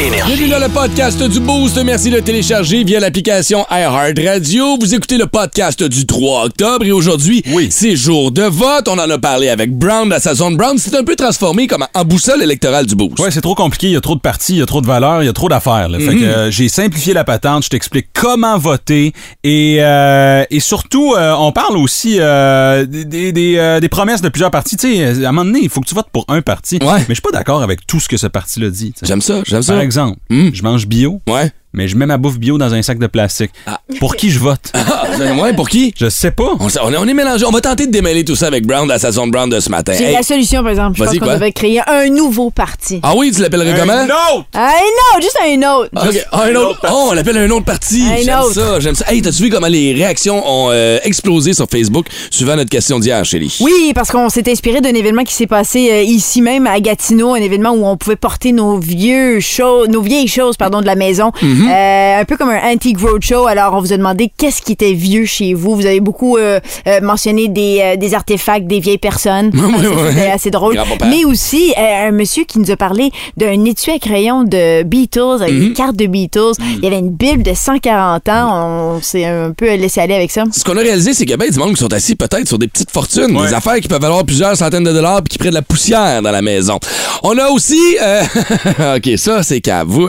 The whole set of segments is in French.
Énergie. Bienvenue dans le podcast du Boost. Merci de le télécharger via l'application iHeartRadio. Vous écoutez le podcast du 3 octobre et aujourd'hui, Oui. c'est jour de vote. On en a parlé avec Brown, la saison de Brown. C'est un peu transformé comme en boussole électorale du Boost. Ouais, c'est trop compliqué, il y a trop de partis, il y a trop de valeurs, il y a trop d'affaires. Fait que euh, j'ai simplifié la patente, je t'explique comment voter et euh, et surtout euh, on parle aussi euh, des des, des, euh, des promesses de plusieurs partis. Tu sais, à un moment donné, il faut que tu votes pour un parti. Ouais. Mais je suis pas d'accord avec tout ce que ce parti-là dit. J'aime ça, j'aime ça. Par exemple, Mm. je mange bio, Ouais. Mais je mets ma bouffe bio dans un sac de plastique. Pour qui je vote? Ah, ouais, pour qui? Je sais pas. On, est, on est mélangé. On va tenter de démêler tout ça avec Brown, la saison de Brown de ce matin. J'ai Hey. la solution, par exemple. Je pense qu'on devrait créer un nouveau parti. Ah oui, tu l'appellerais comment? Non. Ah non, juste un autre. Ok, ah, un autre. Oh, on l'appelle un autre parti. Un J'aime autre. ça, j'aime ça. Hey, t'as-tu vu comment les réactions ont euh, explosé sur Facebook? Suivant notre question d'hier, chérie? Oui, parce qu'on s'est inspiré d'un événement qui s'est passé euh, ici même à Gatineau, un événement où on pouvait porter nos vieux choses, nos vieilles choses, pardon, de la maison, Mhm. Euh, un peu comme un antique roadshow. Alors, on vous a demandé qu'est-ce qui était vieux chez vous. Vous avez beaucoup euh, euh, mentionné des, euh, des artefacts, des vieilles personnes. C'était assez drôle. Mais aussi euh, un monsieur qui nous a parlé d'un étui à crayon de Beatles avec Mhm. des cartes de Beatles. Il y avait une Bible de 140 ans. On s'est un peu laissé aller avec ça. Ce qu'on a réalisé, c'est qu'il y a bien du monde qui sont assis peut-être sur des petites fortunes, Ouais. des affaires qui peuvent valoir plusieurs centaines de dollars puis qui prennent de la poussière dans la maison. On a aussi... euh, OK, ça, c'est cave. Vous-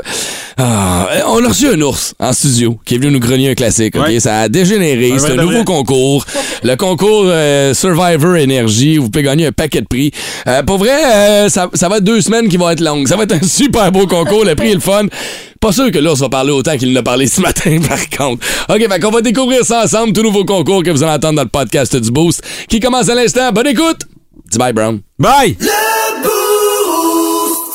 Ah, on a reçu un ours en studio qui est venu nous grogner un classique. Ça a dégénéré. Ouais, C'est un nouveau vrai. concours. Le concours euh, Survivor Énergie. Vous pouvez gagner un paquet de prix. Euh, pour vrai, euh, ça, ça va être deux semaines qui vont être longues. Ça va être un super beau concours. Le prix est le fun. Pas sûr que l'ours va parler autant qu'il en a parlé ce matin, par contre. OK, fait qu'on va découvrir ça ensemble, tout nouveau concours que vous allez entendre dans le podcast du Boost, qui commence à l'instant. Bonne écoute! Dis bye, Brown. Bye.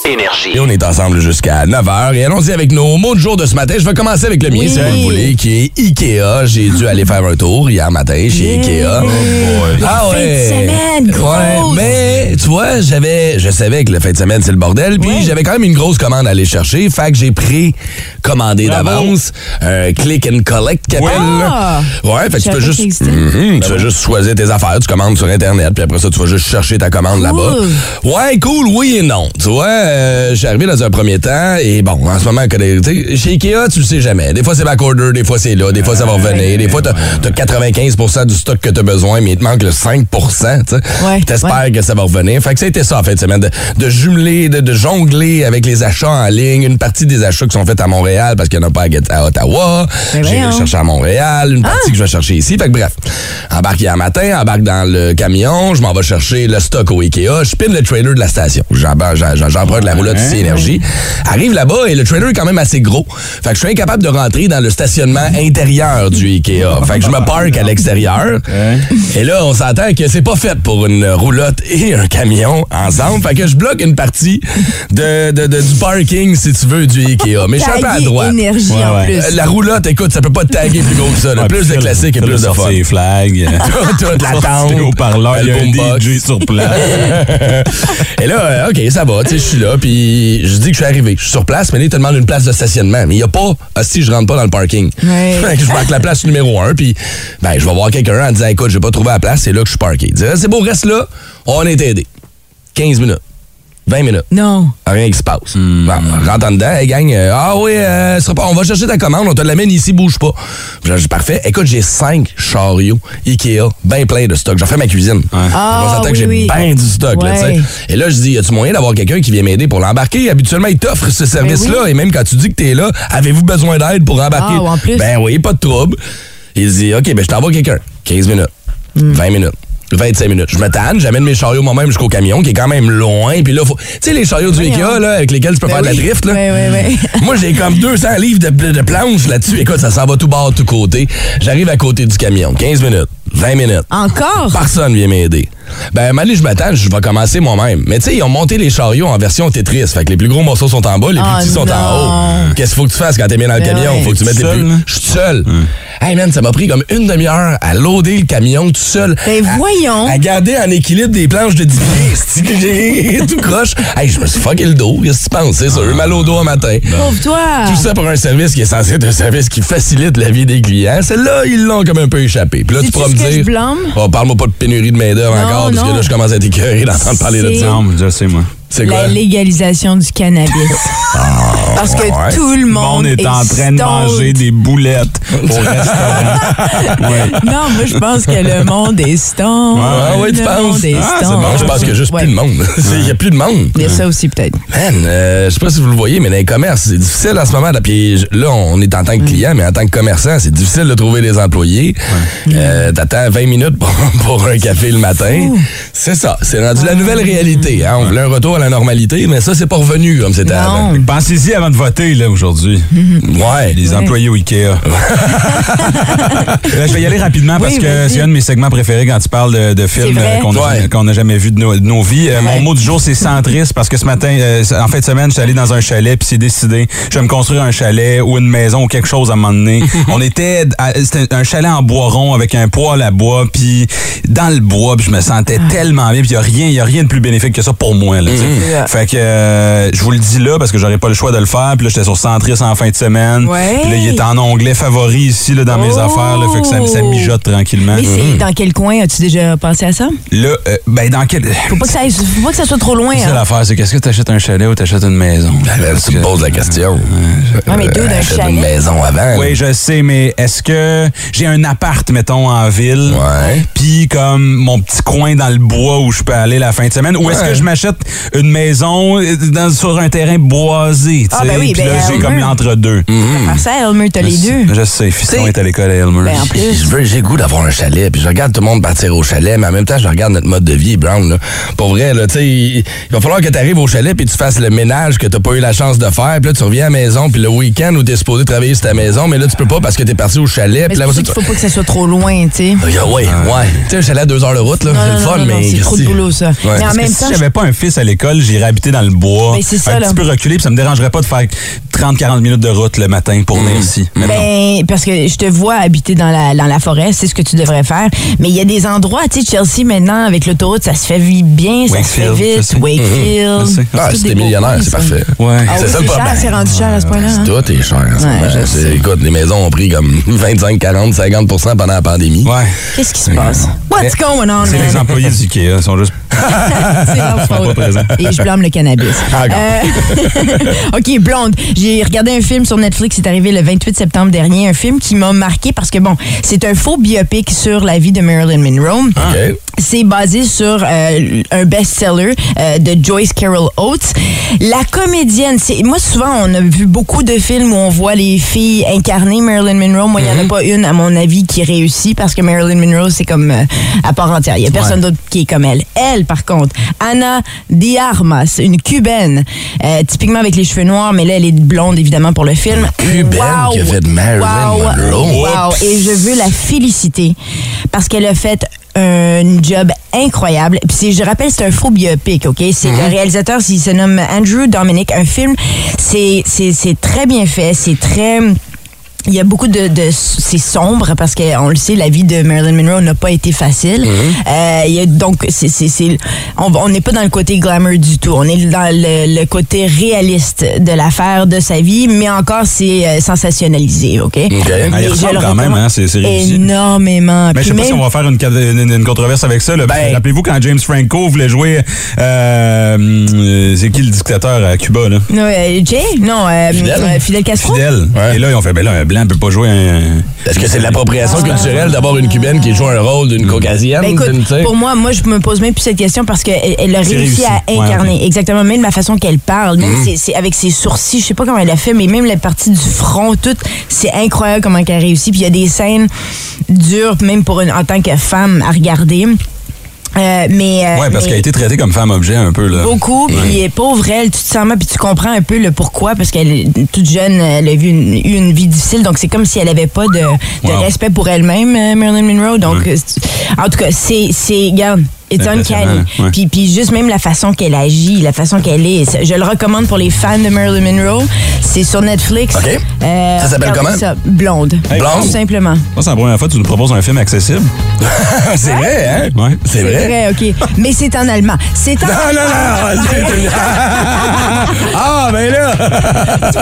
Énergie. Et on est ensemble jusqu'à 9h. Et allons-y avec nos mots de jour de ce matin. Je vais commencer avec le mien, Oui. si vous le voulez, qui est Ikea. J'ai dû aller faire un tour hier matin chez Ikea. Ah fin de semaine. Ouais, mais tu vois, j'avais, je savais que le fin de semaine, c'est le bordel. Puis j'avais quand même une grosse commande à aller chercher. Fait que j'ai pré-commandé d'avance un click and collect qu'appelle. là. Ouais, fait que tu peux juste. Mhm, tu vas juste choisir tes affaires, tu commandes sur Internet, puis après ça, tu vas juste chercher ta commande là-bas. Ouais, cool, oui et non. Tu vois, euh, je suis arrivé dans un premier temps, et bon, en ce moment, chez Ikea, tu le sais jamais. Des fois, c'est backorder, des fois, c'est là, des fois, ça va revenir, des fois, t'as as 95% du stock que t'as besoin, mais il te manque le 5 tu. Ouais, T'espères que ça va revenir. Fait que ça a été ça, en fait, semaine, de, de jumeler, de, de jongler avec les achats en ligne. Une partie des achats qui sont faits à Montréal parce qu'il n'y en a pas à, Ottawa. Ben J'ai cherché à Montréal. Une partie que je vais chercher ici. Fait que bref, embarque hier matin, embarque dans le camion, je m'en vais chercher le stock au Ikea, je pine le trailer de la station. J'en- J'emprunte la roulotte ici énergie. Arrive là-bas et le trailer est quand même assez gros. Fait que je suis incapable de rentrer dans le stationnement intérieur du Ikea. Fait que je me parque à l'extérieur. Et là, on s'entend que c'est pas fait pour une roulotte et un camion ensemble. Fait que je bloque une partie de, de- de- du parking, si tu veux, du Ikea. Mais je suis un peu à droite. énergie Ouais, en ouais. plus. Euh, La roulotte, écoute, ça peut pas te taguer plus gros que ça. là. Ouais, plus de puis classiques et plus de fun. sorti les flags. Toute la tente. au parleur, il y a un. DJ sur place. Et là, euh, OK, ça va, tu sais, je suis là, puis je dis que je suis arrivé. Je suis sur place, mais là, il te demande une place de stationnement. Mais il n'y a pas, ah, si je rentre pas dans le parking. Ouais. Je marque la place numéro un, puis ben, je vais voir quelqu'un en disant, écoute, j'ai pas trouvé la place, c'est là que je suis parké. Il dit, Ah, c'est beau, reste là, on est aidé. 15 minutes. 20 minutes. Non. Rien qui se passe. Bon, je rentre en dedans, hey gang, euh, ah oui, euh, ce sera pas- on va chercher ta commande, on te l'amène ici, bouge pas. Je dis, parfait. Écoute, j'ai cinq chariots Ikea, bien plein de stock. J'en fais ma cuisine. Ah, on s'entend que oui, j'ai oui. bien du stock. là, Ouais. tu sais. Et là, je dis, y a-tu moyen d'avoir quelqu'un qui vient m'aider pour l'embarquer? Habituellement, il t'offre ce service-là. Et même quand tu dis que t'es là, avez-vous besoin d'aide pour embarquer? Ah, en plus. Ben oui, pas de trouble. Il dit, OK, ben je t'envoie quelqu'un. 15 minutes, Hmm. 20 minutes. 25 minutes. Je me tanne, j'amène mes chariots moi-même jusqu'au camion, qui est quand même loin. Puis là, faut... tu sais, les chariots du Ikea, là, avec lesquels tu peux Ben faire de oui. la drift, là. Moi, j'ai comme 200 livres de, de planches là-dessus. Écoute, ça s'en va tout bord, tout côté. J'arrive à côté du camion. 15 minutes, 20 minutes. Encore? Personne vient m'aider. Ben, Mané, je m'attends, je vais commencer moi-même. Mais tu sais, ils ont monté les chariots en version Tetris. Fait que les plus gros morceaux sont en bas, les plus Oh petits sont en haut. Qu'est-ce qu'il faut que tu fasses quand t'es bien dans le Ben camion? ouais. Faut que tu mettes les plus. là? Je suis seul. Hey man, ça m'a pris comme une demi-heure à loader le camion tout seul. Ben voyons. À, garder en équilibre des planches de 10 pieds. C'est que j'ai tout croche? Hey, je me suis fucké le dos. Qu'est-ce que tu penses? C'est mal au dos un matin. Pauvre toi. Tout ça pour un service qui est censé être un service qui facilite la vie des clients. Celle-là, ils l'ont comme un peu échappé. Puis là, tu pourras me dire. Oh, Parle-moi pas de pénurie de main-d'œuvre Non, encore, parce que non. là, je commence à être écœuré d'entendre parler de ça. Non, je sais, moi. C'est quoi? La légalisation du cannabis. Parce que ouais. tout le Le monde est en train de stoned. manger des boulettes au restaurant. Ouais. Non, moi, je pense que le monde est stone. Ah oui, tu le penses? monde est Ah, je pense qu'il y a juste Ouais. plus de monde. Il y a plus de monde. Il y a ça aussi, peut-être. Man, euh, je sais pas si vous le voyez, mais dans les commerces, c'est difficile en ce moment. Là, Puis là, on est en tant que client, mais en tant que commerçant, c'est difficile de trouver des employés. Euh, T'attends 20 minutes pour, pour un café le matin. C'est ça. C'est rendu la nouvelle réalité. Hein? On voulait un retour à la normalité, mais ça, c'est pas revenu comme c'était avant. Pensez-y avant de voter, là, aujourd'hui. Ouais. Les employés au Ikea. Là, je vais y aller rapidement parce Oui, que c'est un de mes segments préférés quand tu parles de, de films euh, qu'on a- Ouais. n'a jamais vu de nos, de nos vies. Euh, Mon mot du jour, c'est centriste parce que ce matin, euh, en fin de semaine, je suis allé dans un chalet puis c'est décidé. Je vais me construire un chalet ou une maison ou quelque chose à un moment donné. On était, c'était un chalet en bois rond avec un poêle à bois puis dans le bois puis je me sentais tellement bien puis il y a rien, il y a rien de plus bénéfique que ça pour moi. Là, sais. Fait que euh, je vous le dis là parce que j'aurais pas le choix de le faire. Puis là, j'étais sur Centris en fin de semaine. Ouais. Puis là, il est en onglet favori ici là, dans mes Oh. affaires. Là, fait que ça, ça mijote tranquillement. Mais c'est dans quel coin? As-tu déjà pensé à ça? Là, euh, ben dans quel. Faut pas que ça, aille- faut pas que ça soit trop loin. C'est ça hein. l'affaire, c'est qu'est-ce que t'achètes un chalet ou t'achètes une maison? Ben, là, tu me poses la question. Ouais, mais deux d'un Euh, achète chalet. une maison avant. Oui, je sais, mais est-ce que j'ai un appart, mettons, en ville, Ouais. puis comme mon petit coin dans le bois où je peux aller la fin de semaine, ou est-ce que je m'achète une maison euh, dans, sur un terrain boisé, tu sais, Ah, ben oui, puis ben, là, j'ai Elmer. comme l'entre-deux. Faire ça, Elmer, t'as les deux. Je sais, Fiston T'sais- est à l'école à Elmer. Ben, en plus. je veux, j'ai le goût d'avoir un chalet, puis je regarde tout le monde partir au chalet, mais en même temps, je regarde notre mode de vie, Brown. Là. Pour vrai, là, tu sais, il, il va falloir que tu arrives au chalet puis tu fasses le ménage que t'as pas eu la chance de faire, puis là, tu reviens à la maison, puis le week-end où t'es supposé travailler sur ta maison, mais là, tu peux pas parce que t'es parti au chalet, Mais puis c'est là, pour ça tu- qu'il faut pas que ça soit trop loin, tu sais. Ah, ouais, ouais. Tu sais, un chalet à deux heures de route, là, Non, c'est le non, fun, non, mais. c'est trop de boulot, ça. Ouais. Mais en Parce que même si temps, j'avais pas un fils à l'école, j'irais habiter dans le bois, Ben, ça, un là. petit peu reculé, puis ça me dérangerait pas de faire 30-40 minutes de route le matin pour venir ici. Mais non. Ben, parce que je te vois habiter dans la, dans la forêt, c'est ce que tu devrais faire. Mais il y a des endroits, tu sais, Chelsea, maintenant, avec l'autoroute, ça se fait vivre bien, ça se fait vite. Wakefield. Sais. Ah, Tous si des t'es millionnaire, c'est parfait. Ouais. Ah C'est oui, ça le c'est cher, problème. c'est rendu cher à ce point-là. hein? Tout est cher. en ce Ouais, moment. je C'est- sais. Écoute, les maisons ont pris comme 25, 40, 50% pendant la pandémie. Ouais. Qu'est-ce qui se passe? What's going on, C'est les employés du Ikea, ils sont juste C'est leur faute. Et je blâme le cannabis. Encore. Euh, OK, Blonde. J'ai regardé un film sur Netflix, c'est arrivé le 28 septembre dernier, un film qui m'a marqué parce que, bon, c'est un faux biopic sur la vie de Marilyn Monroe. OK. C'est basé sur euh, un best-seller euh, de Joyce Carol Oates. La comédienne, c'est moi souvent on a vu beaucoup de films où on voit les filles incarner Marilyn Monroe. Moi, il n'y en a pas une à mon avis qui réussit parce que Marilyn Monroe c'est comme euh, à part entière. Il y a personne d'autre qui est comme elle. Elle, par contre, Anna de Armas, une cubaine, typiquement avec les cheveux noirs, mais là elle est blonde évidemment pour le film. Cubaine Wow! qui a fait de Marilyn Wow! Monroe? Wow! Et je veux la féliciter parce qu'elle a fait un job incroyable. Puis je rappelle, c'est un faux biopic, OK? C'est le réalisateur, il se nomme Andrew Dominic. Un film, c'est très bien fait, c'est très... Il y a beaucoup de, de c'est sombre parce qu'on le sait, la vie de Marilyn Monroe n'a pas été facile. Euh, il y a donc c'est c'est on on n'est pas dans le côté glamour du tout. On est dans le, le côté réaliste de l'affaire de sa vie, mais encore c'est euh, sensationnalisé, ok? OK. Ah, il ressemble le quand même, hein, c'est-. Énormément. Mais je sais pas si on va faire une, une- une controverse avec ça. Ben- Rappelez-vous quand James Franco voulait jouer. euh, euh, c'est qui le dictateur à Cuba, là? Non, euh, Jay? Non, euh, Fidel? euh, Fidel Castro? Fidèle. Ouais. Et là, ils ont fait, ben là, un blanc peut pas jouer un. Est-ce que c'est de l'appropriation culturelle d'avoir une cubaine qui joue un rôle d'une caucasienne? Ben écoute, d'une, pour moi, moi, je me pose même plus cette question parce qu'elle elle a réussi, réussi. à Ouais, incarner exactement même la façon qu'elle parle, Mm. même c'est- c'est avec ses sourcils, je sais pas comment elle a fait, mais même la partie du front, tout, c'est incroyable comment elle a réussi. Puis il y a des scènes dures, même pour une, en tant que femme à regarder. Euh, mais euh, Ouais, parce qu'elle a été traitée comme femme objet un peu, là. Beaucoup, puis pauvre elle, tu te sens mal, puis tu comprends un peu le pourquoi, parce qu'elle est toute jeune, elle a vu une, eu une vie difficile, donc c'est comme si elle avait pas de, de Wow. respect pour elle-même, euh, Marilyn Monroe. Donc, en tout cas, c'est, c'est, regarde, It's C'est uncanny. ouais. Puis, puis juste même la façon qu'elle agit, la façon qu'elle est. Je le recommande pour les fans de Marilyn Monroe. C'est sur Netflix. OK. Euh, Ça s'appelle comment? ça. Blonde. Blonde? Tout simplement. Ça, c'est la première fois que tu nous proposes un film accessible. c'est vrai, hein? Ouais. C'est vrai. OK. Mais c'est en allemand. C'est en Non, non, non! c'est- ah, ben là!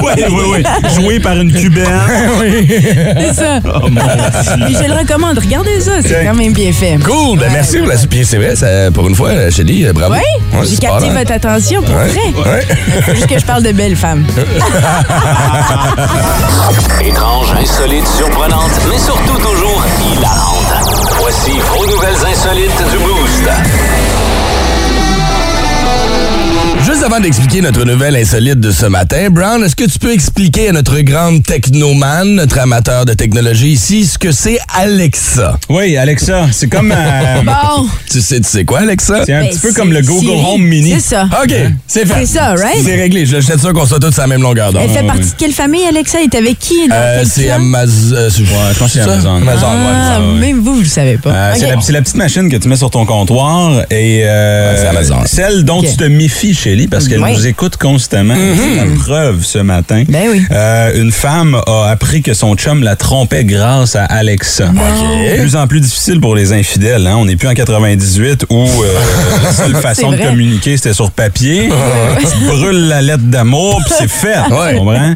Oui, oui, oui. Joué par une cubaine. C'est ça. Oh, Mais je le recommande. Regardez ça. C'est quand même bien fait. Cool, ben merci pour la Puis c'est vrai, ça, pour une fois, Shelly, bravo. Oui, Ouais, j'ai capté mal. votre attention pour Ouais, vrai. ouais. Juste que je parle de belles femmes. Étrange, insolite, surprenante, mais surtout toujours hilarante. Voici vos nouvelles insolites du Boost. Juste avant d'expliquer notre nouvelle insolite de ce matin, Brown, est-ce que tu peux expliquer à notre grande technomane, notre amateur de technologie ici, ce que c'est Alexa? Oui, Alexa, c'est comme. euh, Bon. Tu sais, tu sais quoi, Alexa? c'est un Ben, petit peu comme le Google Siri. Home Mini. C'est ça. OK, c'est fait. C'est ça, right? C'est réglé. Je suis sûr qu'on soit tous sur la même longueur d'onde. Elle fait partie de quelle famille, Alexa? Elle est avec qui? Euh, c'est? Amazon. euh, je pense que c'est? Amazon. Amazon, Ah, ouais. même vous, vous le savez pas. Euh, c'est, la, c'est la petite machine que tu mets sur ton comptoir et euh, Ouais, c'est Amazon. celle dont tu te méfies, Shelly, parce qu'elle Oui. nous écoute constamment. C'est la preuve ce matin. Ben oui. Euh, une femme a appris que son chum la trompait grâce à Alexa. De plus en plus difficile pour les infidèles. Hein? On n'est plus en 98 où euh, la seule façon de communiquer c'était sur papier. tu brûles la lettre d'amour puis c'est fait. Ouais. Tu comprends?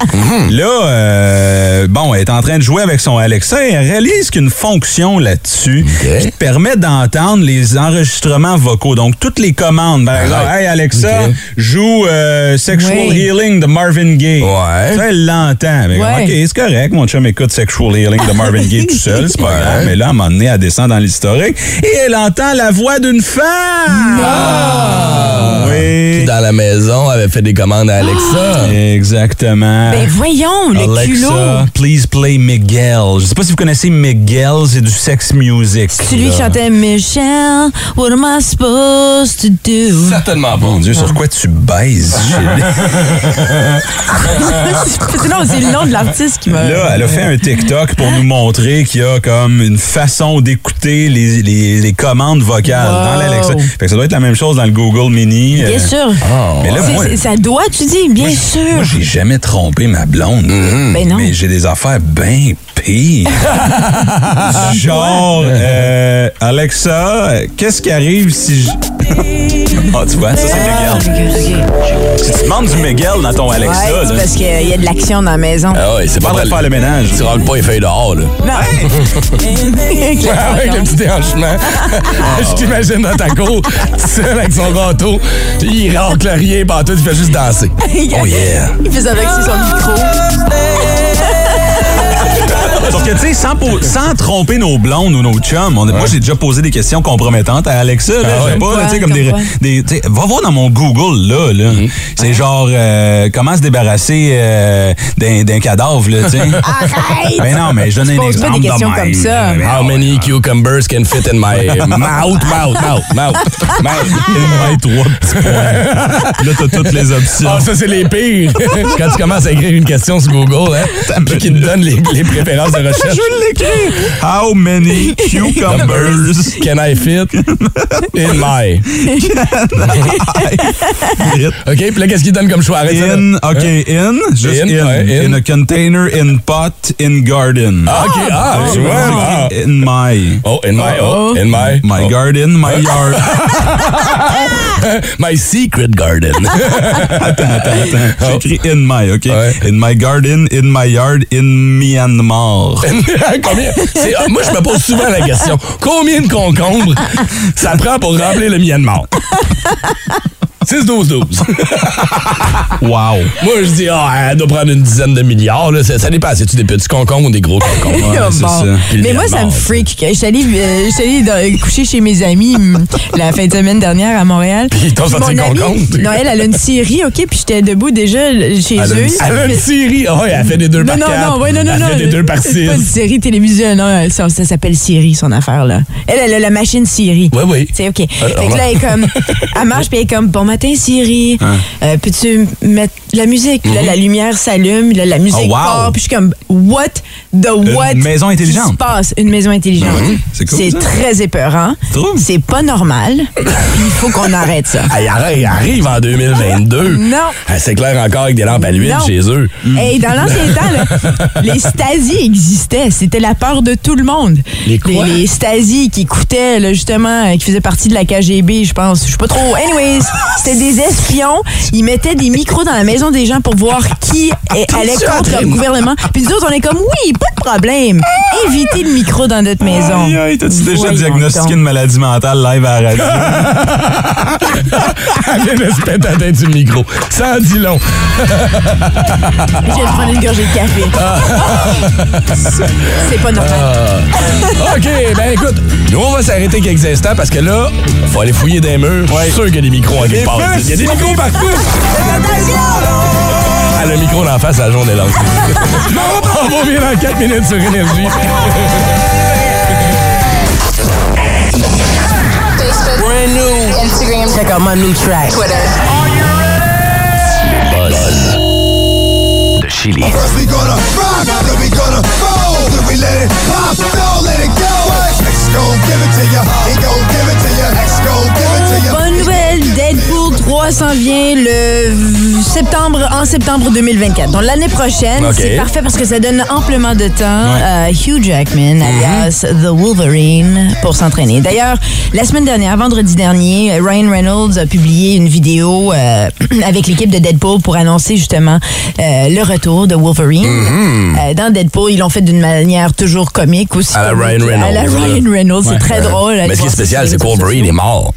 Là, euh, bon, elle est en train de jouer avec son Alexa et elle réalise qu'une fonction là-dessus qui te permet d'entendre les enregistrements vocaux. Donc, toutes les commandes. Exemple, Ouais. hey Alexa. Joue euh, Sexual. Healing de Marvin Gaye. Ouais. Ça, elle l'entend. Mais Ouais. OK, c'est correct. Mon chum écoute Sexual Healing de Marvin Gaye tout seul. C'est pas grave. Mais là, à un moment donné, elle descend dans l'historique et elle entend la voix d'une femme. Ah! Oui. Dans la maison, fait des commandes à Alexa. Exactement. Ben voyons, le culot. Alexa, please play Miguel. Je sais pas si vous connaissez Miguel, c'est du sex music. C'est lui qui chantait Michelle, what am I supposed to do? Certainement pas. Mon Dieu, sur quoi tu baises, non, c'est le nom de l'artiste qui m'a. Là, elle a fait un TikTok pour nous montrer qu'il y a comme une façon d'écouter les, les, les commandes vocales Wow. dans l'Alexa. Fait que ça doit être la même chose dans le Google Mini. Bien Euh, sûr. Mais là, moi, ça doit, tu dis, bien moi, sûr. j'ai jamais trompé ma blonde. Ben non. Mais j'ai des affaires bien pires. Genre, euh, Alexa, qu'est-ce qui arrive si je... Ah, tu vois, ça c'est Ah, Miguel. Si tu demandes du Miguel dans ton Alexa, Ouais, là, parce qu'il y a de l'action dans la maison. Ah ouais, c'est pas mal. faire le ménage. Tu rentres pas les feuilles dehors, là. Non. Avec le petit déhanchement. Je t'imagine dans ta cour, seul avec son gâteau. Il rentre rien, pas tout, il fait juste danser. Oh yeah! Il fait ça avec son micro. Sauf que, tu sais, sans, tromper nos blondes ou nos chums, on moi, j'ai déjà posé des questions compromettantes à Alexa. Là, Ah je sais ouais? pas, là, tu sais, comme des, Va voir dans mon Google, là. là. C'est genre, euh, comment se débarrasser euh, d'un cadavre, là, tu sais. Arrête! Ben non, mais je donne un pas exemple des questions comme ça. Ben How many cucumbers can fit in my mouth, mouth, mouth, mouth, mouth? Met trois petits points. Là, t'as toutes les options. Ah, ça, c'est les pires. Quand tu commences à écrire une question sur Google, hein, puis qu'il te donne les, les préférences de recherche. Je l'écris. How many cucumbers Can I fit in my... OK, puis là, qu'est-ce qu'il donne comme choix? Arrête in, OK, in, juste In, in, ouais, in. in a container, in pot, in garden. Ah, OK, ah, tu vois, ah. In my, Oh, in my, oh, in my... my oh. garden, my yard. My secret garden. attends, attends, attends. J'écris in my, OK? Ouais. In my garden, in my yard, in Myanmar. Combien? ah, moi, je me pose souvent la question. Combien de concombres ça prend pour remplir le Myanmar? 6-12-12. Wow. Moi, je dis, ah, elle doit prendre une dizaine de milliards. Là. Ça, ça dépend. C'est-tu des petits concombres ou des gros concombres? C'est Bon. ça. Mais moi, ça me freak. Je suis allée, euh, je suis allée dans- coucher chez mes amis hum, la fin de semaine dernière à Montréal. Puis ils t'ont sorti concombre. Non, elle, elle a une série, OK? Puis j'étais debout déjà chez Elle eux. elle a une série. Ah ouais, elle fait des deux Non, par non, quatre. non, ouais, non, non, elle non. fait des deux par C'est six. pas une série télévisuelle, non. Ça, ça s'appelle Siri, son affaire, là. Elle, elle a la machine Siri. Oui, oui. Sais, OK. Euh, fait que là, elle est comme, elle marche, puis elle est comme, bon matin, Siri, euh, peux-tu mettre la musique? Là, la lumière s'allume, là, la musique Oh, wow. part, puis je suis comme, what the what? maison intelligente. qui se passe? Une maison intelligente. C'est cool, ça. très épeurant. C'est pas normal. Il faut qu'on arrête ça. Arrête, arrive en 2022. Non. C'est clair encore avec des lampes à l'huile chez eux. Hey, dans l'ancien temps, là, les Stasi existaient. C'était la peur de tout le monde. Les quoi? Les, Stasi qui écoutaient, là, justement, euh, qui faisaient partie de la KGB, je pense. Je sais pas trop. Anyways, c'était des espions. Ils mettaient des micros dans la maison des gens pour voir qui est- allait contre le gouvernement. Puis nous autres, on est comme, oui, pas de problème. Évitez le micro dans notre maison. Aïe, aïe, T'as-tu déjà diagnostiqué donc. une maladie mentale live à la radio? Elle vient de se péter la tête le micro. Ça en dit long. Je vais prendre une gorgée de café. C'est pas normal. OK, ben écoute, nous, on va s'arrêter quelques instants parce que là, faut aller fouiller des murs. Je suis sûr qu'il y a des micros en quelque Il y a des micros partout. Ah, le micro d'en face, la journée longue. on va revenir dans 4 minutes sur Énergie. Facebook, Brand new. Instagram, Check out my new track. Twitter. De Chili. First we gonna rock, then we gonna roll, then we let it pop, don't let it go? X gon' give it to ya, he gon' give it to ya, X gon' give it to ya. Bonne nouvelle, Deadpool 3 s'en vient le septembre, en septembre 2024. Donc l'année prochaine, c'est parfait parce que ça donne amplement de temps à Hugh Jackman, Mhm. alias The Wolverine, pour s'entraîner. D'ailleurs, la semaine dernière, vendredi dernier, Ryan Reynolds a publié une vidéo euh, avec l'équipe de Deadpool pour annoncer justement euh, le retour de Wolverine. Euh, dans Deadpool, ils l'ont fait d'une manière toujours comique aussi. Mhm. À la Ryan À la Reynolds. Ryan Reynolds, c'est très drôle. Mais ce qui est spécial, c'est que Wolverine est mort.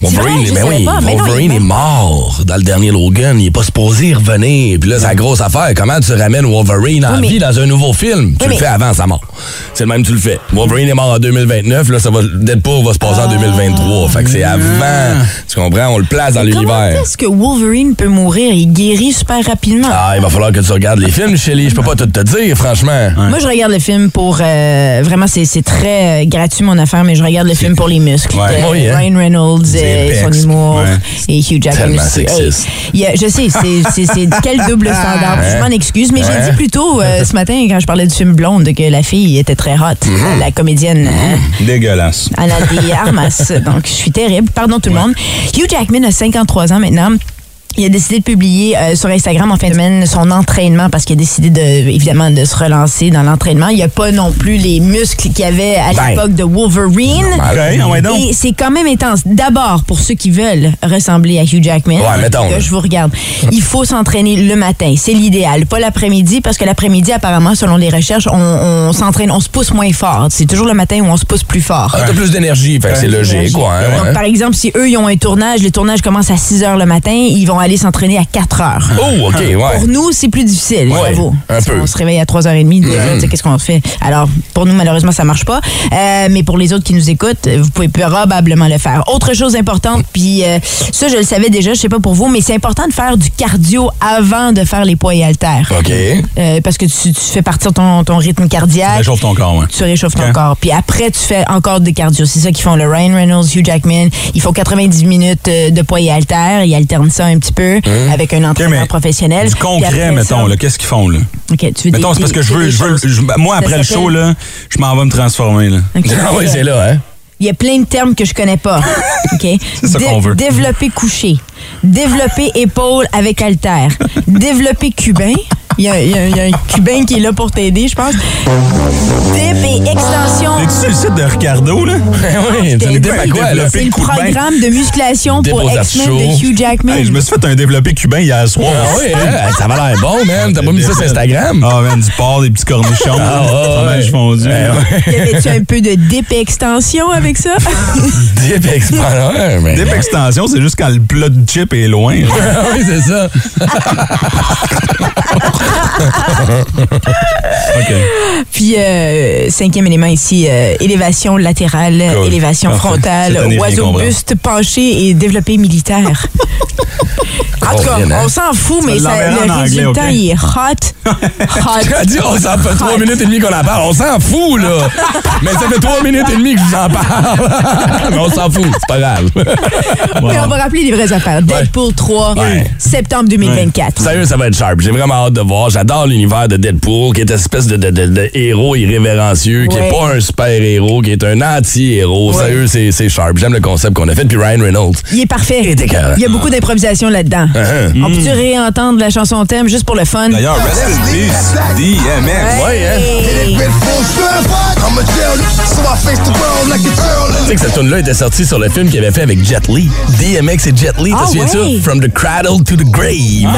Wolverine, vrai, oui, pas, mais non, est est mort dans le dernier Logan. Il est pas supposé revenir. Puis là, c'est la grosse affaire. Comment tu ramènes Wolverine en Oui, mais- vie dans un nouveau film? Tu le fais avant sa mort. C'est le même, tu le fais. Wolverine est mort en 2029. Là, ça va, Deadpool va se passer en 2023. Fait que c'est avant. Tu comprends? On le place dans l'univers. est-ce que Wolverine peut mourir? Il guérit super rapidement. Ah, il va falloir que tu regardes les films, Shelly. Je peux pas tout te dire, franchement. Moi, je regarde le film pour... euh, vraiment, c'est très euh, gratuit, mon affaire, mais je regarde le film pour les muscles. Ouais. De Oui, hein? Ryan Reynolds, euh, son humour, Ouais. et Tellement sexiste. a- je sais, c'est- quel double standard. Je m'en excuse, mais j'ai dit plus tôt euh, ce matin, quand je parlais du film Blonde, que la fille était très hot. Mm-hmm. La comédienne... euh, Dégueulasse. Anna de Armas. Donc, je suis terrible. Pardon tout le monde. Hugh Jackman a 53 ans maintenant. Il a décidé de publier euh, sur Instagram en fin de semaine son entraînement parce qu'il a décidé de, évidemment de se relancer dans l'entraînement. Il n'y a pas non plus les muscles qu'il y avait à Ben. l'époque de Wolverine. OK, ah ouais. Et c'est quand même intense. D'abord, pour ceux qui veulent ressembler à Hugh Jackman, Ouais, mettons, que là. je vous regarde, il faut s'entraîner le matin. C'est l'idéal. Pas l'après-midi, parce que l'après-midi, apparemment, selon les recherches, on, on s'entraîne, on se pousse moins fort. C'est toujours le matin où on se pousse plus fort. Ah, T'as plus d'énergie, c'est logique, quoi. hein, Donc, ouais. par exemple, si eux, ils ont un tournage, le tournage commence à 6 heures le matin, ils vont aller s'entraîner à 4 heures. Oh, OK, ouais. Pour nous, c'est plus difficile, Ouais, j'avoue. un peu. qu'on se réveille à 3h30, déjà, Mhm. tu sais, qu'est-ce qu'on fait? Alors, pour nous, malheureusement, ça marche pas. Euh, mais pour les autres qui nous écoutent, vous pouvez probablement le faire. Autre chose importante, puis euh, ça, je le savais déjà, je sais pas pour vous, mais c'est important de faire du cardio avant de faire les poids et haltères. OK. Euh, parce que tu, tu fais partir ton, ton rythme cardiaque Réchauffe ton corps, ouais. tu réchauffes ton corps. Puis après, tu fais encore de cardio. C'est ça qu'ils font. Le Ryan Reynolds, Hugh Jackman, ils font 90 minutes de poids et haltères. Ils alternent ça un petit peu avec un entraîneur professionnel. Du concret, mettons, ça- qu'est-ce qu'ils font, là? Tu veux Mettons, c'est parce que je veux, je je- moi, après le show, là, je m'en vais me transformer, là. Ah oui, c'est là, hein? Il y a plein de termes que je connais pas. OK? C'est ça qu'on veut. Développer couché. Développer épaule avec haltère. Développer cubain. Il y, a, il y a- il y a un cubain qui est là pour t'aider, je pense. Dip et extension. Sur le site de Ricardo, là? oui, là? Développer C'est le programme de musculation pour X-Men de. Hugh Jackman. Hey, je me suis fait un développé cubain hier soir. Ah oui, hein? ça va l'air bon, man. T'as pas mis ça sur Instagram? Ah, man, du porc, des petits cornichons. Ah, fromage fondu. Ouais. Y avait-tu un peu de dip extension avec ça? Dip mais- Dip extension, c'est juste quand le plat de chip est loin. Ah oui, c'est ça. Puis, euh, cinquième élément ici, euh, élévation latérale, Cool. élévation frontale, oiseau buste penché et développé militaire. En tout cas, on s'en fout, mais ça- le en anglais, résultat, il est hot. Hot. Tu as dit, on s'en fait trois minutes et demie qu'on en parle. On s'en fout, là. Mais ça fait trois minutes et demie que je vous en parle. Mais on s'en fout, c'est pas grave. Mais on va rappeler les vraies affaires. Deadpool 3, Ouais. septembre 2024. Sérieux, ça va être sharp. J'ai vraiment hâte de voir. J'adore l'univers de Deadpool, qui est une espèce de, de- de- de héros irrévérencieux, qui Ouais. est pas un super-héros, qui est un anti-héros. Ouais. Sérieux, c'est c'est sharp. J'aime le concept qu'on a fait. Puis Ryan Reynolds. Il est parfait. Il est. Il y a beaucoup d'improvisation là-dedans. Uh-huh. On peut-tu réentendre la chanson thème juste pour le fun? D'ailleurs, rest in peace, DMX. Ouais, hein? Tu sais que cette tune là était sortie sur le film qu'il avait fait avec Jet Li. DMX et Jet Li, Ah, t'as souviens de ouais. ça? From the cradle to the grave. Non,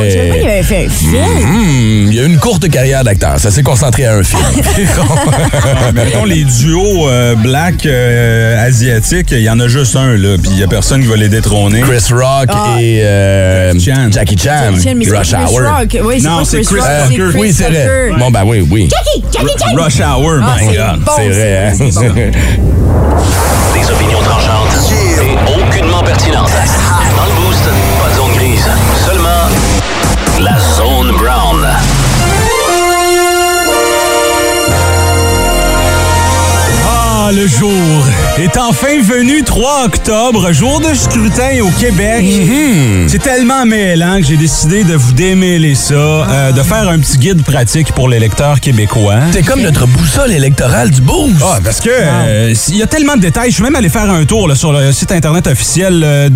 Ouais. je savais pas qu'il avait fait un film. Hmm, il a eu une courte carrière d'acteur. Ça s'est concentré à un film. Mettons, les duos euh, black euh, asiatiques, il y en a juste un, là, puis il y a personne qui va les détrôner. Chris Rock Ah. et euh, Jackie Chan. Jackie Chan. Rush Chris Hour. Rock. Oui, c'est Non, c'est Chris Chris Rock, Oui, c'est vrai. Bon, ben oui, oui. Jackie, Jackie, Jackie. Rush Hour, Ah, my c'est God. bon, C'est vrai, hein? Des opinions tranchantes 3 octobre, jour de scrutin au Québec. C'est tellement mêlant que j'ai décidé de vous démêler ça, euh, de faire un petit guide pratique pour l'électeur québécois. T'es comme notre boussole électorale du boost. Ah, parce que euh, il y a tellement de détails. Je suis même allé faire un tour là, sur le site internet officiel euh,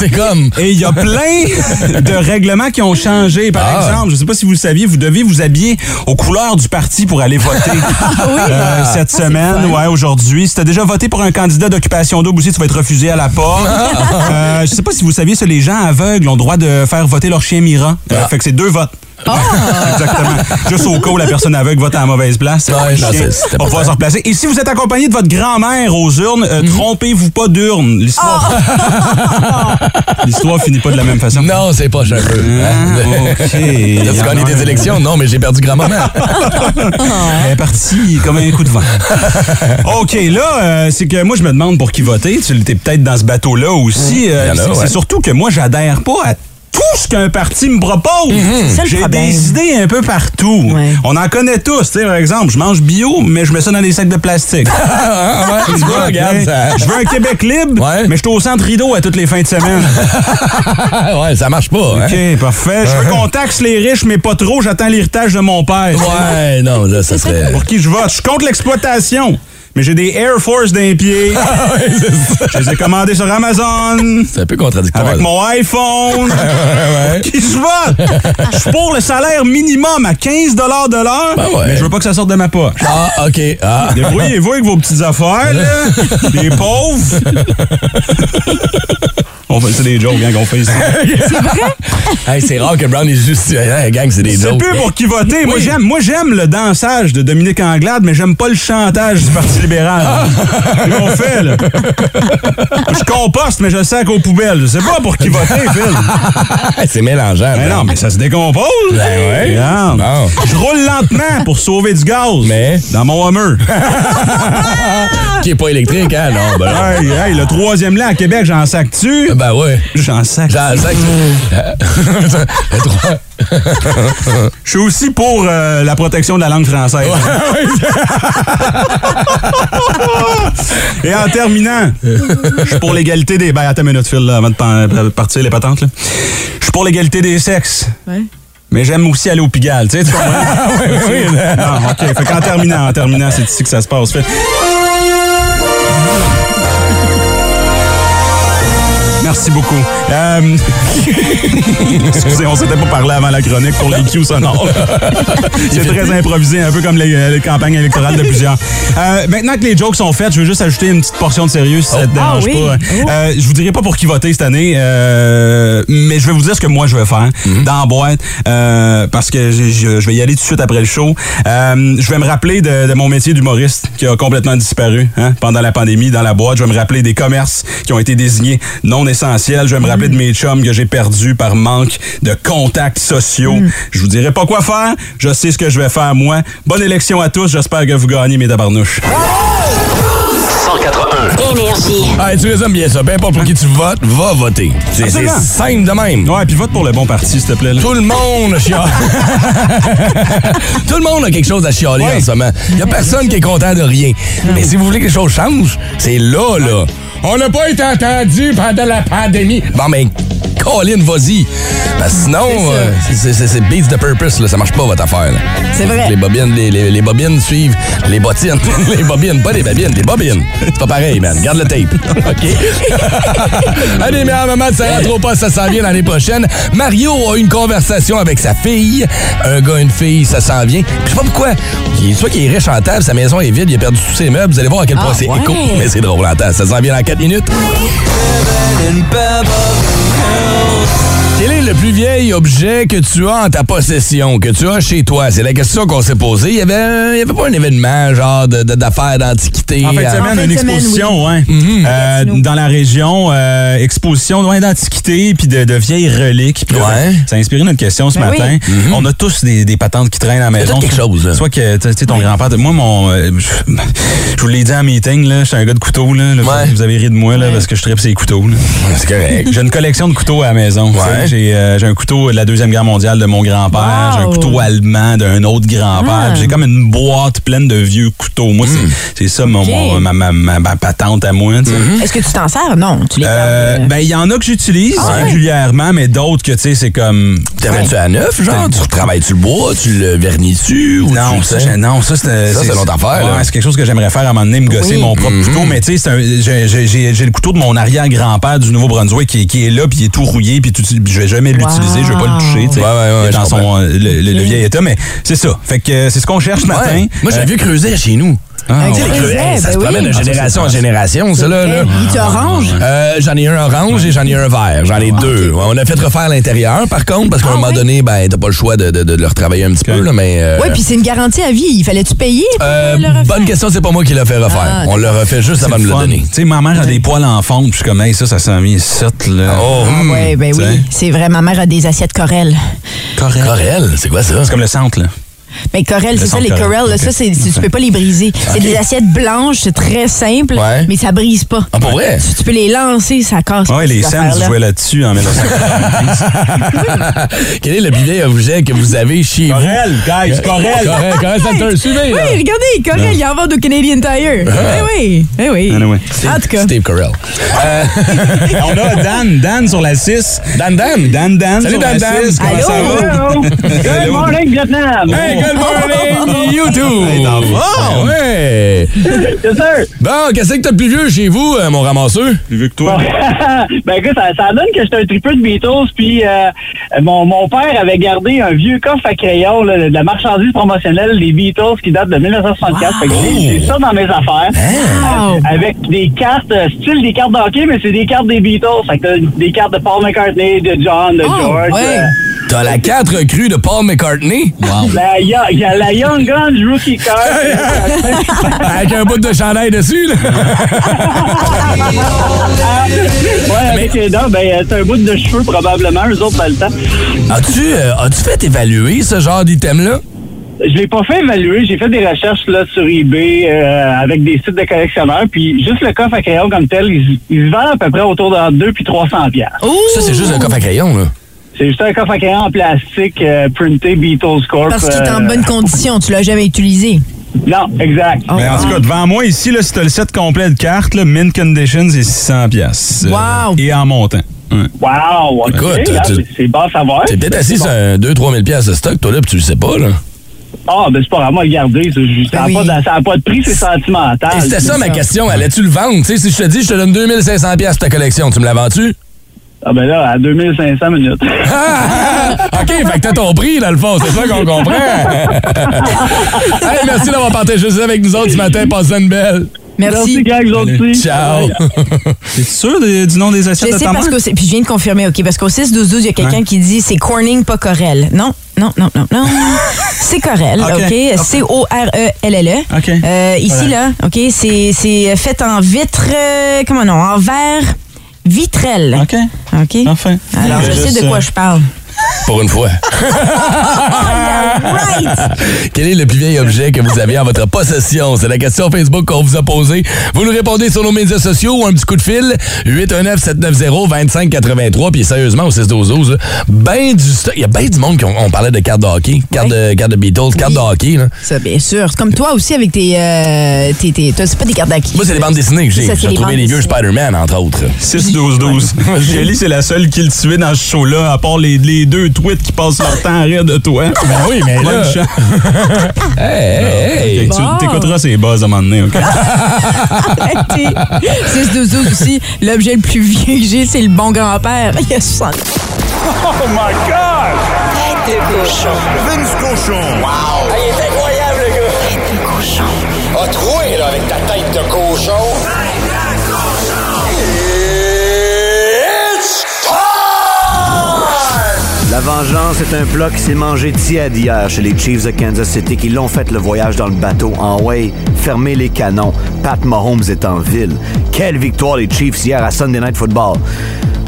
c'est comme. Et il y a plein de règlements qui ont changé. Par Ah. exemple, je sais pas si vous le saviez, vous devez vous habiller aux couleurs du parti pour aller voter euh, cette semaine, ouais, aujourd'hui. Si tu as déjà voté pour un candidat d'occupation double aussi, tu vas être refusé à la porte. Euh, je sais pas si vous saviez ça, les gens aveugles ont le droit de faire voter leur chien Mira. Euh, Ah. fait que c'est deux votes. Exactement. Juste au cas où la personne aveugle vote à la mauvaise place. Ouais, non, c'était va pouvoir se replacer. Et si vous êtes accompagné de votre grand-mère aux urnes, euh, Mhm. trompez-vous pas d'urne. L'histoire L'histoire finit pas de la même façon. Non, c'est pas un peu. Ah, ok. T'as-tu gagné des élections? Non, mais j'ai perdu grand-maman. Elle est partie comme un coup de vent. OK, là, euh, c'est que moi, je me demande pour qui voter. Tu étais peut-être dans ce bateau-là aussi. Euh, ouais. C'est surtout que moi, j'adhère pas à tout ce qu'un parti me propose. C'est le J'ai des idées un peu partout. Ouais. On en connaît tous. Par exemple, je mange bio, mais je mets ça dans des sacs de plastique. Ah, ouais, tu vois, regarde ça. Je veux un Québec libre, Ouais. mais je suis au centre rideau à toutes les fins de semaine. ouais, ça marche pas, hein? OK, parfait. Je veux qu'on taxe les riches, mais pas trop. J'attends l'héritage de mon père. Ouais, non, là, ça serait. Pour qui je vote? Je suis contre l'exploitation. Mais j'ai des Air Force d'un pied. Je les ai commandés sur Amazon. C'est un peu contradictoire. Avec là. mon iPhone. ouais. Qui je vote? Je suis pour le salaire minimum à 15 de l'heure. Ben. Mais je veux pas que ça sorte de ma poche. Ah, OK. Ah. Débrouillez-vous avec vos petites affaires, là. Les pauvres. On fait, c'est des jokes, hein, qu'on fait ici. Hey, c'est rare que Brown est juste. Hey, gang, c'est des C'est jokes. peu pour qui voter. Moi, j'aime, moi, j'aime le dansage de Dominique Anglade, mais j'aime pas le chantage du Parti libéral. C'est qu'on fait, là. Je composte, mais je le sac aux poubelles. Je sais pas pour qui voter, Phil. c'est mélangeant. Mais non, mais ça se décompose. Ben ouais. Regarde. Bon. Je roule lentement pour sauver du gaz. Mais? Dans mon Hummer. Qui est pas électrique, hein? Non, ben non. hey, hey, le troisième lait à Québec, j'en sac-tu? Ben ouais. J'en sac. J'en sais que. Le droit. Je suis aussi pour euh, la protection de la langue française. Et en terminant, je suis pour l'égalité des... Ben, attends une minute, Phil, là, avant de partir les patentes. là. Je suis pour l'égalité des sexes. Ouais. Mais j'aime aussi aller au Pigalle, tu sais, tu comprends? Non, OK. Fait qu'en terminant, en terminant, c'est ici que ça se passe. Fait- Música Merci beaucoup. Euh, Excusez, on s'était pas parlé avant la chronique pour les cues sonores. C'est très improvisé, un peu comme les, les campagnes électorales de plusieurs. Euh, maintenant que les jokes sont faites, je veux juste ajouter une petite portion de sérieux si ça te Ah dérange oui. pas. Oh. Euh, je vous dirai pas pour qui voter cette année, euh, mais je vais vous dire ce que moi je vais faire dans la boîte euh, parce que je, vais y aller tout de suite après le show. Euh, je vais me rappeler de, de mon métier d'humoriste qui a complètement disparu hein, pendant la pandémie dans la boîte. Je vais me rappeler des commerces qui ont été désignés non essentiels. Je vais me rappeler de mes chums que j'ai perdus par manque de contacts sociaux. Je vous dirai pas quoi faire. Je sais ce que je vais faire moi. Bonne élection à tous. J'espère que vous gagnez mes tabarnouches. 181 Énergie. Ah, tu résumes bien ça. Peu importe pour qui tu votes, va voter. C'est simple de même. Ouais, puis vote pour le bon parti, s'il te plaît. là. Tout le monde chiale. Tout le monde a quelque chose à chialer Ouais. en ce moment. Il n'y a personne qui est content de rien. Mais si vous voulez que les choses changent, c'est là, là. On n'a pas été entendu pendant la pandémie. Bon, mais Colin, vas-y. Parce que sinon, euh, c'est- c'est beats the purpose, là. Ça marche pas, votre affaire. C'est vrai. Les bobines, les, les- les bobines suivent les bottines. les bobines, pas les babines, les bobines. C'est pas pareil, man. Garde le tape. OK? Allez, mais à un moment, ça rentre pas, ça s'en vient l'année prochaine. Mario a une conversation avec sa fille. Un gars, une fille, ça s'en vient. Puis je sais pas pourquoi. Il, soit qu'il est riche en table, sa maison est vide, il a perdu tous ses meubles. Vous allez voir à quel point Ah, c'est ouais. éco. Mais c'est drôle, entends. Ça s'en vient dans 4 minutes. Quel est le plus vieil objet que tu as en ta possession, que tu as chez toi? C'est la question qu'on s'est posée. Il y avait, il y avait pas un événement, genre, de- de- d'affaires d'antiquité. En fin de semaine, une semaine, exposition, ouais. Mhm. Euh, dans la région, euh, exposition loin d'antiquité puis de, de vieilles reliques. Ouais. Ça a inspiré notre question ce Ben oui. matin. On a tous des, des patentes qui traînent à la maison. quelque chose, là. Soit que, tu sais, ton grand-père... Moi, mon... euh, je, vous l'ai dit en meeting, là, je suis un gars de couteaux, là. Là, Ouais. Vous avez ri de moi, là, parce que je tripe ces couteaux, là. C'est correct. J'ai une collection de couteaux à la maison. Ouais. J'ai euh, j'ai un couteau de la Deuxième Guerre mondiale de mon grand-père. Wow. J'ai un couteau allemand d'un autre grand-père. Ah. J'ai comme une boîte pleine de vieux couteaux. Moi, c'est- c'est ça mon, Ok. mon- ma, ma, ma- ma patente à moi. sais. Est-ce que tu t'en sers? Non, tu les Euh, gardes. ben, il y en a que j'utilise Ah régulièrement, mais d'autres que, tu sais, c'est comme... T'aimerais-tu à neuf, genre? Tu retravailles-tu le bois? Tu le vernis-tu? ou Non, ça, non, ça, c'est Ça, c'est affaire. Ouais, c'est quelque chose que j'aimerais faire à un moment donné, me gosser Oui. mon propre couteau. Mais tu sais, c'est un- j'ai- le couteau de mon arrière-grand-père du Nouveau-Brunswick qui est là, puis il est tout rouillé, puis je vais jamais l'utiliser, je vais pas le toucher. tu sais. Ouais, ouais, ouais, dans son, euh, le, le- le vieil état, mais c'est ça. Fait que euh, c'est ce qu'on cherche ce matin. Moi, j'ai Euh, vu creuser chez nous. Ah, ouais. creux- hey, ça ben se promène de Ah, génération en génération, ça, là. là. Il est orange? Euh, j'en ai un orange et j'en ai un vert. J'en ai deux. Ouais, On a fait refaire l'intérieur, par contre, parce qu'à un Ah, moment donné, ben, t'as pas le choix de, de- de le retravailler un petit peu, là, mais. euh, Oui, puis c'est une garantie à vie. Il fallait-tu payer pour euh, le refaire? bonne question, c'est pas moi qui l'a fait refaire. Ah, On l'a refait juste avant de me le donner. Tu sais, ma mère a des poils en fonte, puis je suis comme, hey, ça, ça s'en vient ici, là. Oh, Ah, hum. ouais, ben oui. C'est vrai, ma mère a des assiettes Corel. Corel, c'est quoi ça? C'est comme le centre, là. Mais Corel, c'est ça, les Corel. Corel, ça, c'est, tu peux pas les briser. C'est des assiettes blanches, c'est très simple, Ouais. mais ça brise pas. Ah, pour vrai? Tu, tu peux les lancer, ça casse. Ouais, pas, les Sands jouaient là-dessus en 1995. Quel est le vieil objet que vous avez chez vous? Corel, guys, Corel. Corel, Corel Center, suivez, là. Oui, regardez, Corel, il en vend au Canadian Tire. Eh oui, eh oui. Anyway. En tout cas. Steve Corel. On a Dan, Dan sur la 6. Dan Dan. Dan Dan Salut, Dan Dan. 6. Comment ça va? Good morning, Vietnam! Hey, good morning, YouTube! Le fond. Ouais! Yes, sir! Bon, qu'est-ce que t'as de plus vieux chez vous, euh, mon ramasseur? Plus vieux que toi. ben écoute, ça, ça donne que j'étais un tripeux de Beatles, puis euh, mon, mon père avait gardé un vieux coffre à crayon là, de la marchandise promotionnelle des Beatles qui date de 1964. Fait que j'ai- ça dans mes affaires. Wow. Avec des cartes, euh, style des cartes d'hockey, mais c'est des cartes des Beatles. Fait que t'as des cartes de Paul McCartney, de John, de Oh, George. ouais. euh, T'as la 4 crue de Paul McCartney? Wow. il y a, il y a la Young Guns Rookie Card. Avec un bout de chandail dessus, là. ouais, avec les dents, ben, euh, c'est un bout de cheveux probablement, eux autres, pas le temps. As-tu euh, as-tu fait évaluer ce genre d'item-là? Je l'ai pas fait évaluer. J'ai fait des recherches là sur eBay euh, avec des sites de collectionneurs. Puis juste le coffre à crayon comme tel, il, il se vend à peu près autour de 2 puis 300 pièces. Ça, c'est juste un coffre à crayon, là. C'est juste un coffre à crayon en plastique euh, printé Beatles Corp. Parce qu'il est en euh, bonne condition, tu l'as jamais utilisé. Non, exact. Oh. Mais en tout cas, devant moi, ici, là, si t'as le set complet de cartes, là, mint condition, c'est 600 pièces. Wow. et en montant. Ouais. Wow! Écoute, Là, tu- c'est- c'est bon à savoir. T'es peut-être assis sur un 2-3 000 piastres de stock, toi, là, puis tu le sais pas, là. Ah, ben c'est pas vraiment le garder. Ça Ben n'a oui. pas, de- ça a pas de prix, c'est sentimental. Et c'était ça ma ça. question. Allais-tu le vendre? Tu si je te dis, je te donne 2500 piastres ta collection, tu me la vends-tu? Ah, ben là, à 2500 minutes. Ah! OK, fait que t'as ton prix, dans le fond. C'est ça qu'on comprend. hey, merci d'avoir partagé ça avec nous autres ce matin. Passez une belle. Merci. Merci, gang. Ciao. T'es sûr de- du nom des Je assiettes de sais ta parce mère? qu'au puis je viens de confirmer, OK, parce qu'au 6-12-12, il y a quelqu'un qui dit c'est Corning, pas Corel. Non, non, non, non, non. c'est Corel, OK. C-O-R-E-L-L-E. OK. Euh, ici, Voilà. là, OK, c'est c'est fait en vitre, euh, comment non, en verre vitrelle. OK. OK? Enfin. Alors, je sais de quoi je parle. Pour une fois. Quel est le plus vieil objet que vous avez en votre possession? C'est la question Facebook qu'on vous a posée. Vous nous répondez sur nos médias sociaux ou un petit coup de fil. 819-790-2583. Puis sérieusement, au 6 12 12 ben du stock. Il y a bien du monde qui ont- on parlait de cartes de hockey, cartes de, cartes de Beatles, cartes de hockey. Là. Ça, bien sûr. C'est comme toi aussi avec tes. euh, tes, tes- c'est pas des cartes d'acquis. Moi, c'est les bandes dessinées que j'ai. J'ai bandes les vieux. Spider-Man, entre autres. 6-12-12. Shelly, c'est la seule qui le tuait dans ce show-là, à part les, les deux tweets qui passent leur temps à rire de toi. Ben oui, mais là... Hey, hey, hey. Ok, Tu t'écouteras ces buzz à un moment donné, OK? 6 12 12 aussi. L'objet le plus vieux que j'ai, c'est le bon grand-père. Il a 60. Tête de cochon. Vince cochon. Wow. il est incroyable, le gars. Tête de cochon. A troué, là, avec ta. Tête de cochon. Vengeance est un plat qui s'est mangé tiède hier chez les Chiefs de Kansas City qui l'ont fait le voyage dans le bateau en way. Fermez les canons. Pat Mahomes est en ville. Quelle victoire les Chiefs hier à Sunday Night Football.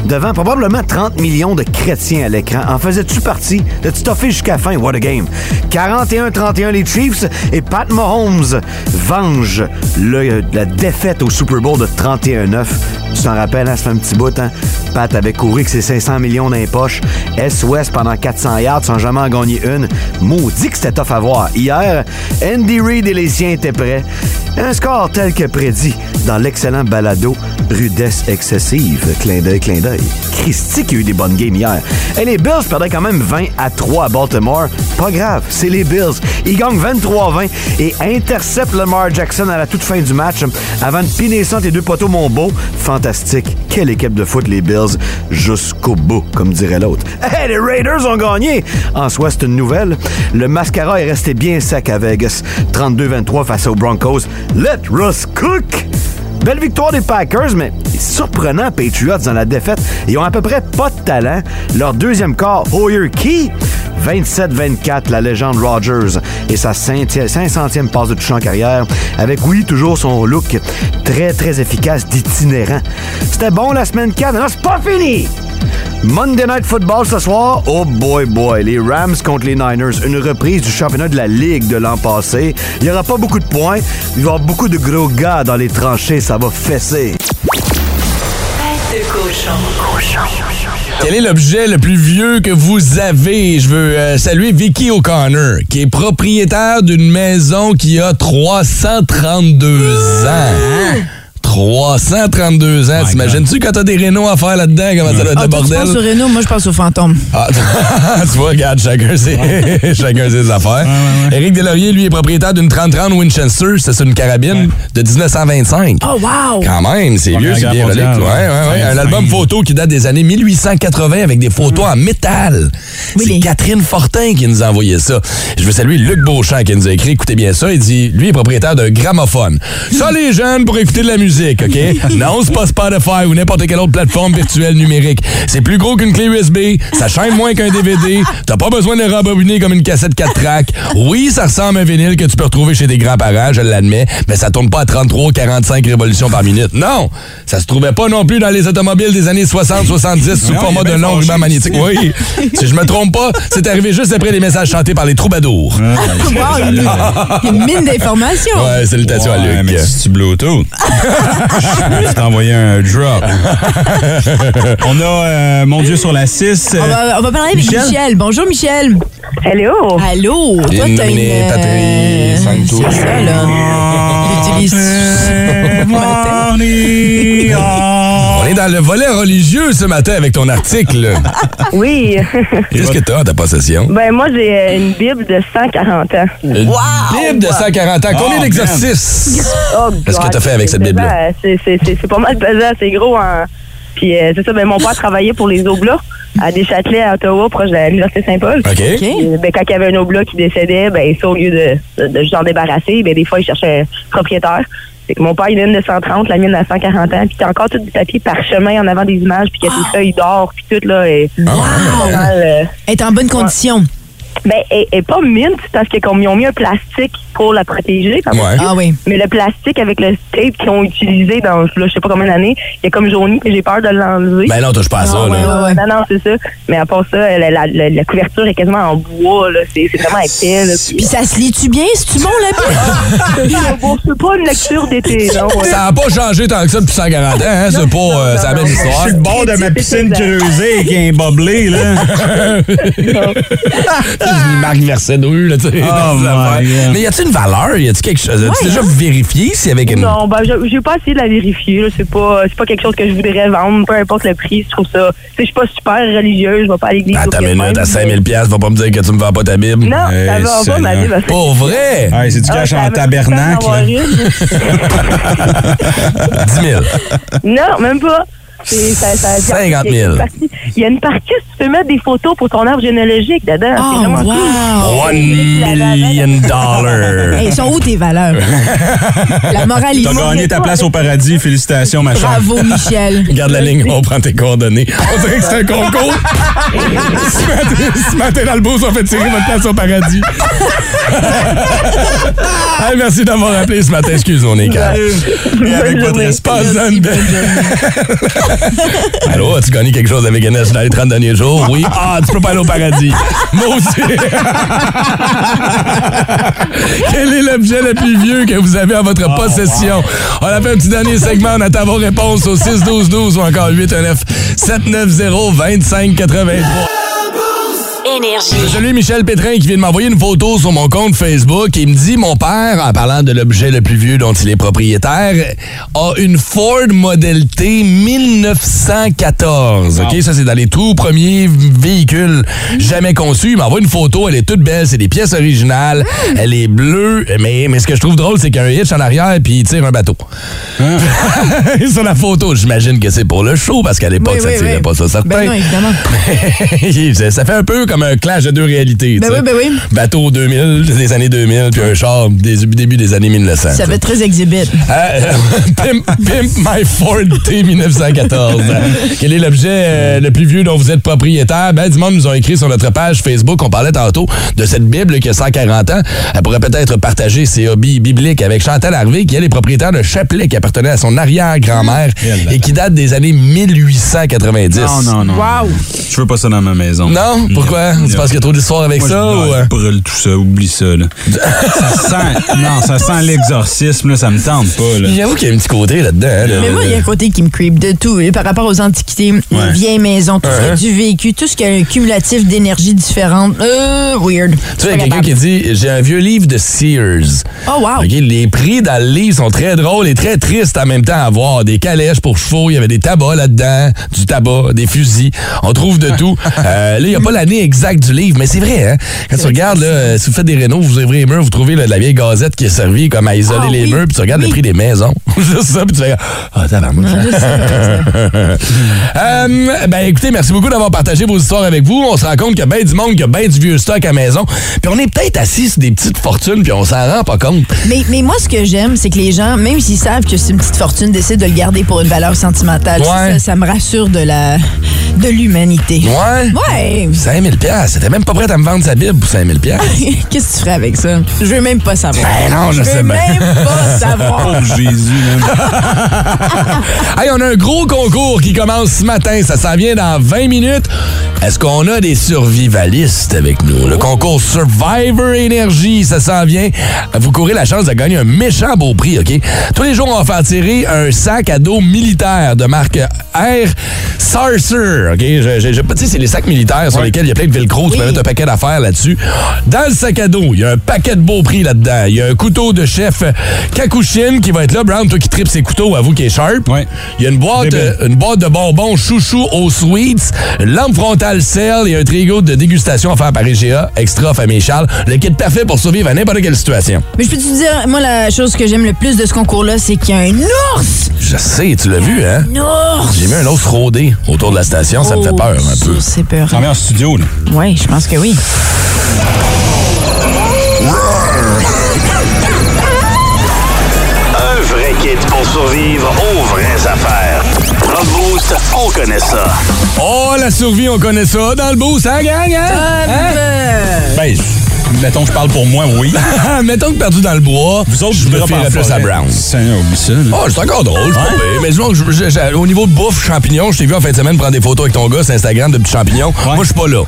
Devant probablement 30 millions de chrétiens à l'écran, en faisais-tu partie? T'as-tu toffé jusqu'à la fin? What a game! 41-31 les Chiefs et Pat Mahomes venge la défaite au Super Bowl de 31-9. Tu t'en rappelles, hein, ça fait un petit bout, hein? Pat avait couru avec ses 500 millions dans les poches. S-Ouest pendant 400 yards sans jamais en gagner une. Maudit que c'était tough à voir. Hier, Andy Reid et les siens étaient prêts. Un score tel que prédit dans l'excellent balado Rudesse excessive. Clin d'œil, clin d'œil. Christy qui a eu des bonnes games hier. Et les Bills perdaient quand même 20 à 3 à Baltimore. Pas grave, c'est les Bills. Ils gagnent 23-20 et interceptent Lamar Jackson à la toute fin du match avant de piner ça les deux poteaux Monbeau. Fantastique. Quelle équipe de foot, les Bills, jusqu'au bout, comme dirait l'autre. Hey, les Raiders ont gagné! En soi, c'est une nouvelle. Le mascara est resté bien sec à Vegas. 32-23 face aux Broncos. Let Russ cook! Belle victoire des Packers, mais surprenant Patriots dans la défaite. Ils ont à peu près pas de talent. Leur deuxième quart, Hoyer Key, 27-24, la légende Rogers et sa 500e passe de touche en carrière, avec, oui, toujours son look très, très efficace d'itinérant. C'était bon la semaine 4, mais non, c'est pas fini! Monday Night Football ce soir, oh boy boy, les Rams contre les Niners, une reprise du championnat de la Ligue de l'an passé. Il n'y aura pas beaucoup de points, il va y avoir beaucoup de gros gars dans les tranchées, ça va fesser. Quel est l'objet le plus vieux que vous avez? Je veux euh, saluer Vicky O'Connor, qui est propriétaire d'une maison qui a 332 ans. 332 ans. T'imagines-tu quand t'as des rénaux à faire là-dedans, comment ça doit être Ah, le toi, tu bordel? penses au Renault, moi je pense au fantôme. Ah, tu vois, regarde, chacun ses, chacun ses affaires. Éric Delaurier, lui, est propriétaire d'une 3030 Winchester. C'est une carabine de 1925. Oh, wow! Quand même, c'est vieux, c'est bien relique. Ouais, ouais, ouais. ouais. Un album photo qui date des années 1880 avec des photos en métal. Oui, c'est les- Catherine Fortin qui nous a envoyé ça. Je veux saluer Luc Beauchamp qui nous a écrit, écoutez bien ça, il dit, lui est propriétaire d'un gramophone. Ça, les jeunes, pour écouter de la musique, OK? non, c'est pas Spotify ou n'importe quelle autre plateforme virtuelle numérique. C'est plus gros qu'une clé USB, ça chaîne moins qu'un DVD, t'as pas besoin de le rembobiner comme une cassette 4 tracks. Oui, ça ressemble à un vinyle que tu peux retrouver chez tes grands-parents, je l'admets, mais ça tourne pas à 33 45 révolutions par minute. Non! Ça se trouvait pas non plus dans les automobiles des années 60-70 sous Non, format bien long ruban magnétique. Oui. si je me trompe pas, c'est arrivé juste après les messages chantés par les troubadours. Wow, une, une mine d'informations. Ouais, salutations à Luc. mais si tu Bluetooth. Je vais t'envoyer un drop. On a euh, Mon Dieu sur la 6. On va, on va parler avec Michel? Michel. Bonjour, Michel. Hello! Allô? Toi, t'as une... Euh. C'est ça, là. L'utilise On est dans le volet religieux ce matin avec ton article. Oui. Qu'est-ce que t'as en ta possession? ben, moi, j'ai euh, une Bible de 140 ans. Une Bible de 140 ans. Combien Oh, d'exercices? Oh, Qu'est-ce que t'as fait avec cette Bible-là? pesant, C'est, c'est, c'est, c'est pas mal pesant, c'est gros. En... Puis euh, c'est ça, ben, mon père travaillait pour les Oblats à Deschâtelet, à Ottawa, proche de l'Université Saint-Paul. OK. Et, ben, quand il y avait un Oblat qui décédait, ben, ça, au lieu de, de, de juste en débarrasser, ben, des fois, il cherchait un propriétaire. Fait que mon père, il a une de 130, la mienne à 140 ans, puis t'as encore tout du papier parchemin en avant des images, puis qu'il y a des feuilles d'or, puis tout, là, et Wow! mal, euh, Elle est en bonne condition. Ben, elle elle est pas mint parce qu'ils ont mis un plastique pour la protéger. Ouais. Ah oui. Mais le plastique avec le tape qu'ils ont utilisé dans, là, je sais pas combien d'années, il est comme jauni et j'ai peur de l'enlever. Ben non, touche pas à ça, Ah, là. ouais, ouais. Non, non, c'est ça. Mais à part ça, la, la- la- la couverture est quasiment en bois. là. C'est c'est vraiment épais. là. Puis ça se lit-tu bien? C'est-tu bon, Bible? Bon, c'est pas une lecture d'été, non. ouais. Ça n'a pas changé tant que ça depuis 140 ans, hein? C'est pas. euh, la même Je histoire. suis le bord de ma piscine creusée avec un boblé, là. Marc Verset de rue, là, tu sais. Oh. Mais y a-tu une valeur? Y a-tu quelque chose? As-tu déjà vérifié si avec une. Non, ben, je- j'ai pas essayé de la vérifier. là. C'est pas, c'est pas quelque chose que je voudrais vendre, peu importe le prix. Je trouve ça. Tu sais, je suis pas super religieuse, je vais pas à l'église. Attends une minute, à 5000 pièces, va pas me dire que tu me vends pas ta Bible. Non, Hey, ça va pas, ma faire- Pas vrai? Hey, c'est du Ah, cash ça en avait tabernacle. pas là? l'air d'avoir 10 000. une. Non, même pas. C'est- ça- ça- 50 000. Il y a une partie- où tu peux mettre des photos pour ton arbre généalogique dedans. Oh, wow! One million dollars. Hey, sont où tes valeurs? La morale, il T'as gagné ta place au paradis. Félicitations, ma chère. Bravo, Michel. Garde la ligne, on prend tes coordonnées. On dirait que c'est un concours. ce, matin, ce matin, dans le boost, on fait tirer votre place au paradis. Hey, merci d'avoir appelé ce matin. Excuse, on est calme. Et avec votre journée. Allô, as-tu gagné quelque chose avec NS dans les 30 derniers jours? Oui. Ah, tu peux pas aller au paradis. Moi aussi. Quel est l'objet le plus vieux que vous avez en votre possession? On a fait un petit dernier segment. On attend vos réponses au 6-12-12 ou encore 819-790-2583. Énergie. Je salue Michel Pétrin qui vient de m'envoyer une photo sur mon compte Facebook. Il me dit, mon père, en parlant de l'objet le plus vieux dont il est propriétaire, a une Ford Model T 1914. OK, ça c'est dans les tout premiers véhicules jamais conçus. Il m'envoie une photo, elle est toute belle, c'est des pièces originales, elle est bleue, mais, mais ce que je trouve drôle, c'est qu'il y a un hitch en arrière puis il tire un bateau. sur la photo, j'imagine que c'est pour le show parce qu'à l'époque, Oui, ça oui, tirait oui. pas ça certain. Ben non, évidemment. ça ça fait un peu comme un clash de deux réalités. Ben oui, ben oui. Bateau 2000, des années 2000, puis un char des début des années 1900. Ça fait très exhibit. Euh, pimp, Pimp My Ford T 1914. Quel est l'objet euh, le plus vieux dont vous êtes propriétaire? Ben, du monde nous ont écrit sur notre page Facebook. On parlait tantôt de cette Bible qui a 140 ans. Elle pourrait peut-être partager ses hobbies bibliques avec Chantal Harvey, qui elle est propriétaire d'un chapelet qui appartenait à son arrière-grand-mère et qui date des années 1890. Non, non, non. Wow! Je veux pas ça dans ma maison. Non? Pourquoi? Tu penses qu'il y a trop d'histoires avec Moi, ça? je, ou, non, euh? je brûle tout ça, oublie ça. Là. ça sent, non, ça sent l'exorcisme, là, ça me tente pas. J'avoue qu'il y a un petit côté là-dedans. hein, là. Mais moi, il y a un côté qui me creep de tout. Et par rapport aux antiquités, les vieilles maisons, tout ce qui est du vécu, tout ce qui a un cumulatif d'énergie différente. Euh, weird. Tu sais, il y a quelqu'un qui dit J'ai un vieux livre de Sears. Oh, wow. Les prix dans le livre sont très drôles et très tristes en même temps à voir. Des calèches pour chevaux, il y avait des tabacs là-dedans, du tabac, des fusils. On trouve de tout. Euh, là, il n'y a pas l'année exacte du livre, mais c'est vrai, hein? Quand tu regardes, là, euh, si vous faites des rénaux, vous ouvrez les murs, vous trouvez là, de la vieille gazette qui est servie comme à isoler Ah, les oui. murs, puis tu regardes le prix des maisons. Juste ça, puis tu fais Ah, tabarnouche. Euh, ben écoutez, merci beaucoup d'avoir partagé vos histoires avec vous. On se rend compte qu'il y a bien du monde qui a bien du vieux stock à la maison. Puis on est peut-être assis sur des petites fortunes, puis on s'en rend pas compte. Mais, mais moi, ce que j'aime, c'est que les gens, même s'ils savent que c'est une petite fortune, décident de le garder pour une valeur sentimentale. Ouais. Ça, ça me rassure de la de l'humanité. Ouais. Ouais. 5000 pièces. C'était même pas prêt à me vendre sa Bible pour 5000 pièces. Qu'est-ce que tu ferais avec ça? Je veux même pas savoir. Ben non, je sais veux bien. même pas savoir. Oh, Jésus. Hey, on a un gros concours qui commence ce matin. Ça s'en vient dans 20 minutes. Est-ce qu'on a des survivalistes avec nous? Le concours Survivor Energy, ça s'en vient. Vous courez la chance de gagner un méchant beau prix, OK? Tous les jours, on va faire tirer un sac à dos militaire de marque Air Sarcer, OK? Je, je- je- tu sais, c'est les sacs militaires sur lesquels il y a plein de velcro. Tu peux mettre un paquet d'affaires là-dessus. Dans le sac à dos, il y a un paquet de beaux prix là-dedans. Il y a un couteau de chef Kakushin qui va être là. Brown, toi qui tripes ses couteaux, avoue qu'il est sharp. Ouais. Il y a une boîte, euh, une boîte de bonbons chouchou aux sweets, une lampe frontale sel et un trigo de dégustation offert par IGA, extra famille Charles. Le kit parfait pour survivre à n'importe quelle situation. Mais je peux te dire, moi, la chose que j'aime le plus de ce concours-là, c'est qu'il y a un ours! Je sais, tu l'as vu, hein? Un ours! J'ai mis un ours rôdé autour de la station, ça me fait peur un peu. Oh, C'est peur. T'en viens en studio, là. Oui, je pense que oui. Un vrai kit pour survivre aux vraies affaires. Dans le Boost, on connaît ça. Oh, la survie, on connaît ça. Dans le boost, hein, gang? Hein? Hein? Ben, mettons que je parle pour moi, oui. Mettons que perdu dans le bois, Vous autres, je je me me fierais plus à Brown. C'est oublie ça. là. Oh, c'est encore drôle, pire. Mais disons que je- je- je- au niveau de bouffe, champignons, je t'ai vu en fin de semaine prendre des photos avec ton gars sur Instagram de petits champignons. Moi, je suis pas là.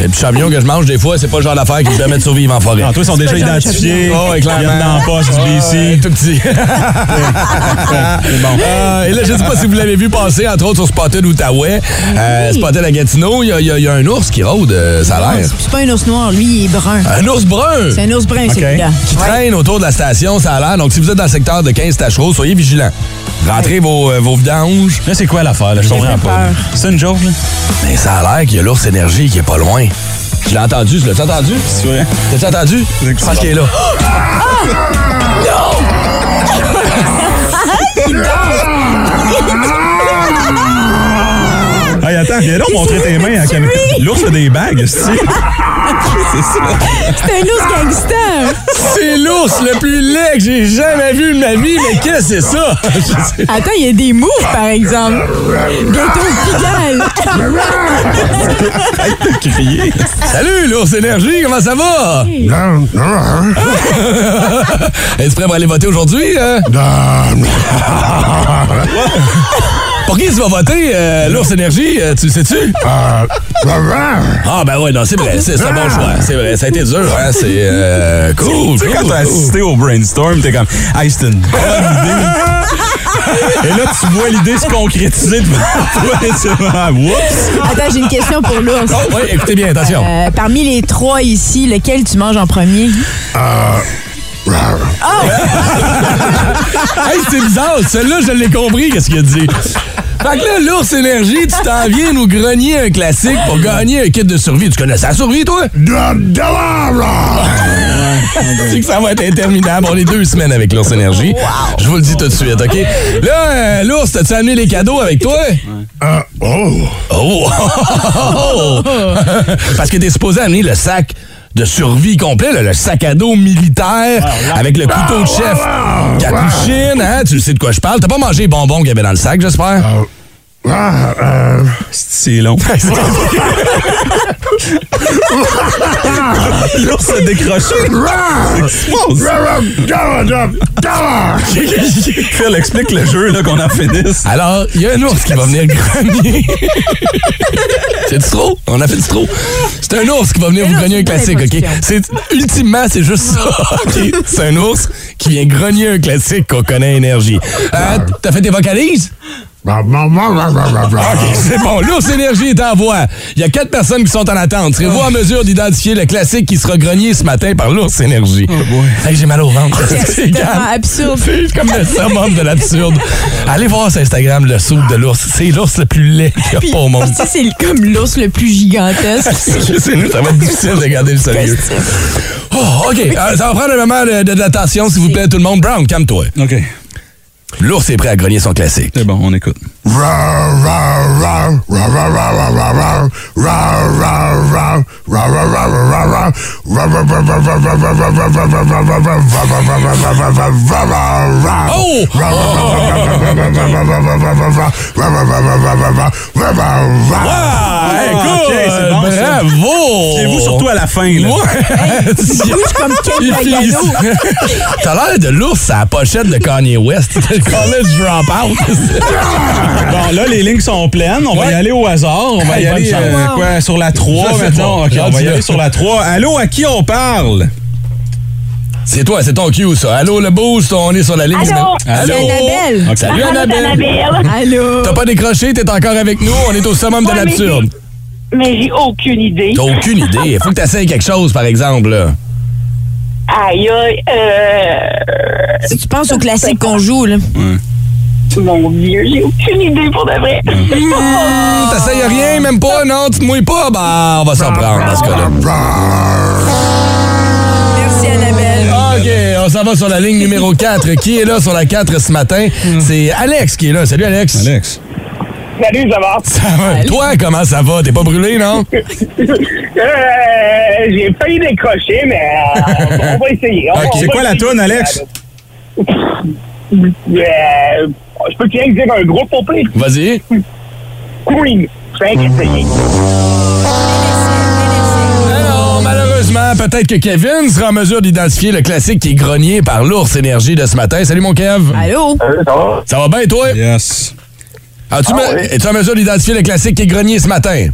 Les petits champignons que je mange, des fois, c'est pas le genre d'affaires qui me permet de survivre en forêt. Ah, toi, ils sont déjà identifiés. Oh, ouais, Ils clairement. viennent dans la poche du BC. tout petit. C'est bon. Euh, et là, je sais pas si vous l'avez vu passer, entre autres sur Spotted Outaouais. Euh, Spotted à Gatineau, il y y a- il y a un ours qui rôde, euh, ça a l'air. C'est pas un ours noir, lui, il est brun. Un ours brun! C'est un ours brun, celui-là. Qui traîne autour de la station, ça a l'air. Donc, si vous êtes dans le secteur de 15 Tachereau, soyez vigilants. Rentrez vos, euh, vos vidanges. Là, c'est quoi l'affaire? là? Je comprends pas. peur. C'est une joke, là? Mais ça a l'air qu'il y a l'ours énergie qui est pas loin. Je l'ai entendu, tu l'as entendu? C'est vrai? T'as-tu entendu? Je pense qu'il est là. Hey, attends, viens donc montrer tes mains à la caméra. L'ours a des bagues, c'est C'est ça. C'est un ours gangster. C'est l'ours le plus laid que j'ai jamais vu de ma vie, mais qu'est-ce que c'est ça? Attends, il y a des moves, par exemple. Bientôt Pigalle. Crier. Salut, l'ours énergie, comment ça va? Es-tu prêt pour aller voter aujourd'hui? euh? Pour qui tu vas voter, euh, l'ours énergie? euh, tu le sais-tu? Ah, ben ouais, non, c'est vrai, c'est c'est un bon choix. C'est vrai, ça a été dur, hein? C'est euh, cool. Tu sais, quand cool, t'as cool. assisté au brainstorm, t'es comme, hey, c'est une bonne idée. Et là, tu vois l'idée se concrétiser devant toi. et c'est ah, whoops. Attends, j'ai une question pour l'ours. Oh, oui, écoutez bien, attention. Euh, parmi les trois ici, lequel tu manges en premier? Hey, c'est bizarre, celle-là, je l'ai compris, qu'est-ce qu'il a dit. Fait que là, l'ours énergie, tu t'en viens nous grogner un classique pour gagner un kit de survie. Tu connais ça, survie, toi? C'est que ça va être interminable. On est deux semaines avec l'ours énergie. Je vous le dis tout de suite, OK? Là, euh, l'ours, t'as-tu amené les cadeaux avec toi? oh! Oh! Parce que t'es supposé amener le sac de survie complet, là, le sac à dos militaire avec le couteau de chef capuchine, hein? Tu sais de quoi je parle? T'as pas mangé les bonbons qu'il y avait dans le sac, j'espère? C'est long. L'ours a décroché. Phil, explique le jeu là, qu'on en finisse. Alors, il y a un ours qui va venir grogner. c'est du trop? On a fait du trop. C'est un ours qui va venir vous grogner un classique, OK? C'est, ultimement, c'est juste ça. OK? C'est un ours qui vient grogner un classique qu'on connaît énergie. Euh, t'as fait tes vocalises? OK, c'est bon. L'ours énergie est en voie. Il y a quatre personnes qui sont en attente. Serez-vous en mesure d'identifier le classique qui sera grogné ce matin par l'ours énergie? Hey, j'ai mal au ventre. C'est absurde. C'est comme le summum de l'absurde. Allez voir sur Instagram le soupe de l'ours. C'est l'ours le plus laid qu'il y a pas au monde. c'est comme l'ours le plus gigantesque. C'est nous, ça va être difficile de garder le sérieux. Oh, OK. Euh, ça va prendre un moment de- de- d'attention, s'il vous plaît, tout le monde. Brown, calme-toi. OK. L'ours est prêt à grogner son classique. C'est bon, on écoute. Bravo! Et vous, surtout à la fin. Là. Comme. T'as l'air de l'ours à la pochette de Kanye West. Le college dropout. Bon, là, les lignes sont pleines. On va y aller au hasard. On va Hey, y aller euh, quoi, sur la 3 Je sais maintenant. on va y aller sur la 3. Allô, à qui on parle? C'est toi, c'est ton cue, ça. Allô, le boost, on est sur la ligne. Allô? Allô? C'est Annabelle. Ok, Salut, Allô, Annabelle. Annabelle. Allô? T'as pas décroché, t'es encore avec nous. On est au summum de Ouais, l'absurde. Mais j'ai aucune idée. T'as aucune idée. Il faut que t'essayes quelque chose, par exemple. là. Aïe, aïe, euh... Si tu penses au classique qu'on joue, là. Mon Dieu, j'ai aucune idée pour de vrai. Hum, T'essayes rien, même pas, non? Tu te mouilles pas? Bah, on va s'en prendre dans ce cas-là. Merci, Annabelle. OK, on s'en va sur la ligne numéro 4. Qui est là sur la 4 ce matin? C'est Alex qui est là. Salut, Alex. Alex. Salut, ça va? Ça va. Toi, comment ça va? T'es pas brûlé, non? Euh, j'ai failli décrocher, mais euh, on va essayer. On- Ok, on c'est quoi la toune, Alex? Euh, je peux bien dire un groupe au pire? Vas-y. Queen. C'est essayé. Alors, malheureusement, peut-être que Kevin sera en mesure d'identifier le classique qui est grogné par l'ours énergie de ce matin. Salut, mon Kev. Allô? ça va? Ça va bien, toi? Yes. As-tu Ah, me- oui. Es-tu en mesure d'identifier le classique qui est grogné ce matin?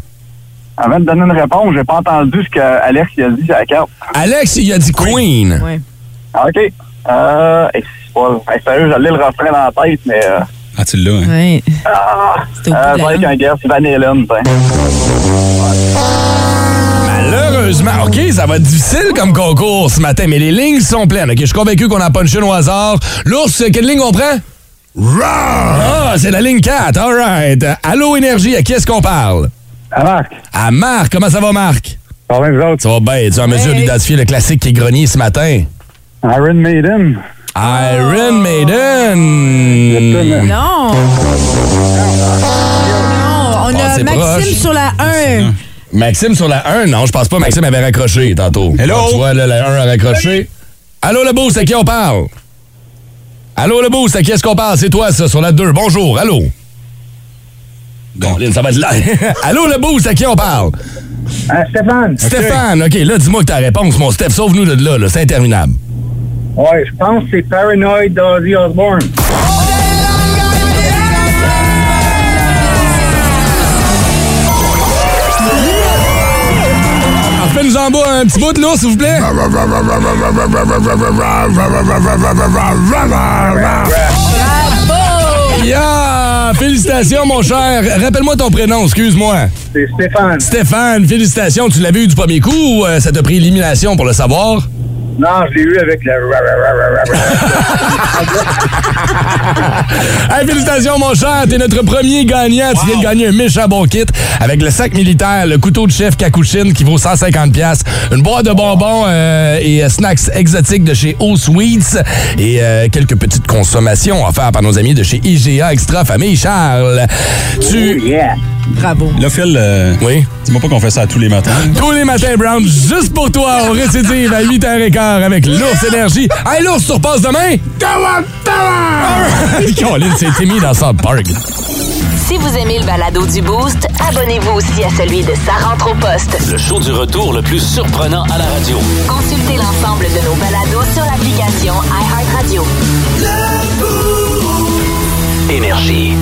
Avant de donner une réponse, j'ai pas entendu ce qu'Alex a dit sur la carte. Alex, il a dit Queen. Ouais. Ah, OK. Euh, hey, sérieux, j'allais le refrain dans la tête, mais... Euh, Ah, tu l'as, hein? Ouais. ah, C'était euh, qu'un gars, c'est Van Halen, ben. Malheureusement, OK, ça va être difficile comme concours ce matin, mais les lignes sont pleines. OK, je suis convaincu qu'on a punché au hasard. L'ours, quelle ligne on prend? Ah, c'est la ligne 4. All right. Allô, Énergie, à qui est-ce qu'on parle? Ah, Marc, À Marc. Comment ça va, Marc? ça va, vous autres? Ça va bien. Es-tu en mesure d'identifier le classique qui est grogné ce matin? Iron Maiden. Iron Maiden. Non. Non, on Ah, a c'est Maxime proche. sur la 1. Maxime sur la 1, non, je pense pas. Maxime avait raccroché tantôt. Hello? Ah, tu vois, là, la 1 a raccroché. Allô, le boost, à qui on parle? Allô, le boost, à qui est-ce qu'on parle? C'est toi, ça, sur la 2. Bonjour, allô? Bon, Lynn, ça va être là. allô, le boost, à qui on parle? Ah, Stéphane. Stéphane, OK, là, dis-moi que ta réponse, mon Steph, sauve-nous de là, là c'est interminable. Ouais, je pense que c'est Paranoid d'Ozzy Osbourne. Fais-nous en bas un petit bout de l'ours, s'il vous plaît. Yeah! Félicitations, mon cher. Rappelle-moi ton prénom, excuse-moi. C'est Stéphane. Stéphane, félicitations. Tu l'avais eu du premier coup ou euh, ça t'a pris élimination pour le savoir? Non, je l'ai eu avec le... Hey, félicitations, mon cher. T'es notre premier gagnant. Tu viens de gagner un méchant bon kit avec le sac militaire, le couteau de chef Kakushin qui vaut 150 pièces, une boîte de bonbons euh, et euh, snacks exotiques de chez O Sweets et euh, quelques petites consommations offertes par nos amis de chez IGA Extra Famille Charles. Tu... Yeah. Bravo. Là, Phil, euh, Oui? dis-moi pas qu'on fait ça tous les matins. Tous les matins, Brown, juste pour toi, on récidive à 8h15 avec l'ours énergie. Hey, l'ours, tu repasses demain? Colin, c'est mis dans South Park. Si vous aimez le balado du Boost, abonnez-vous aussi à celui de Sa rentre au poste. Le show du retour le plus surprenant à la radio. Consultez l'ensemble de nos balados sur l'application iHeartRadio. Énergie.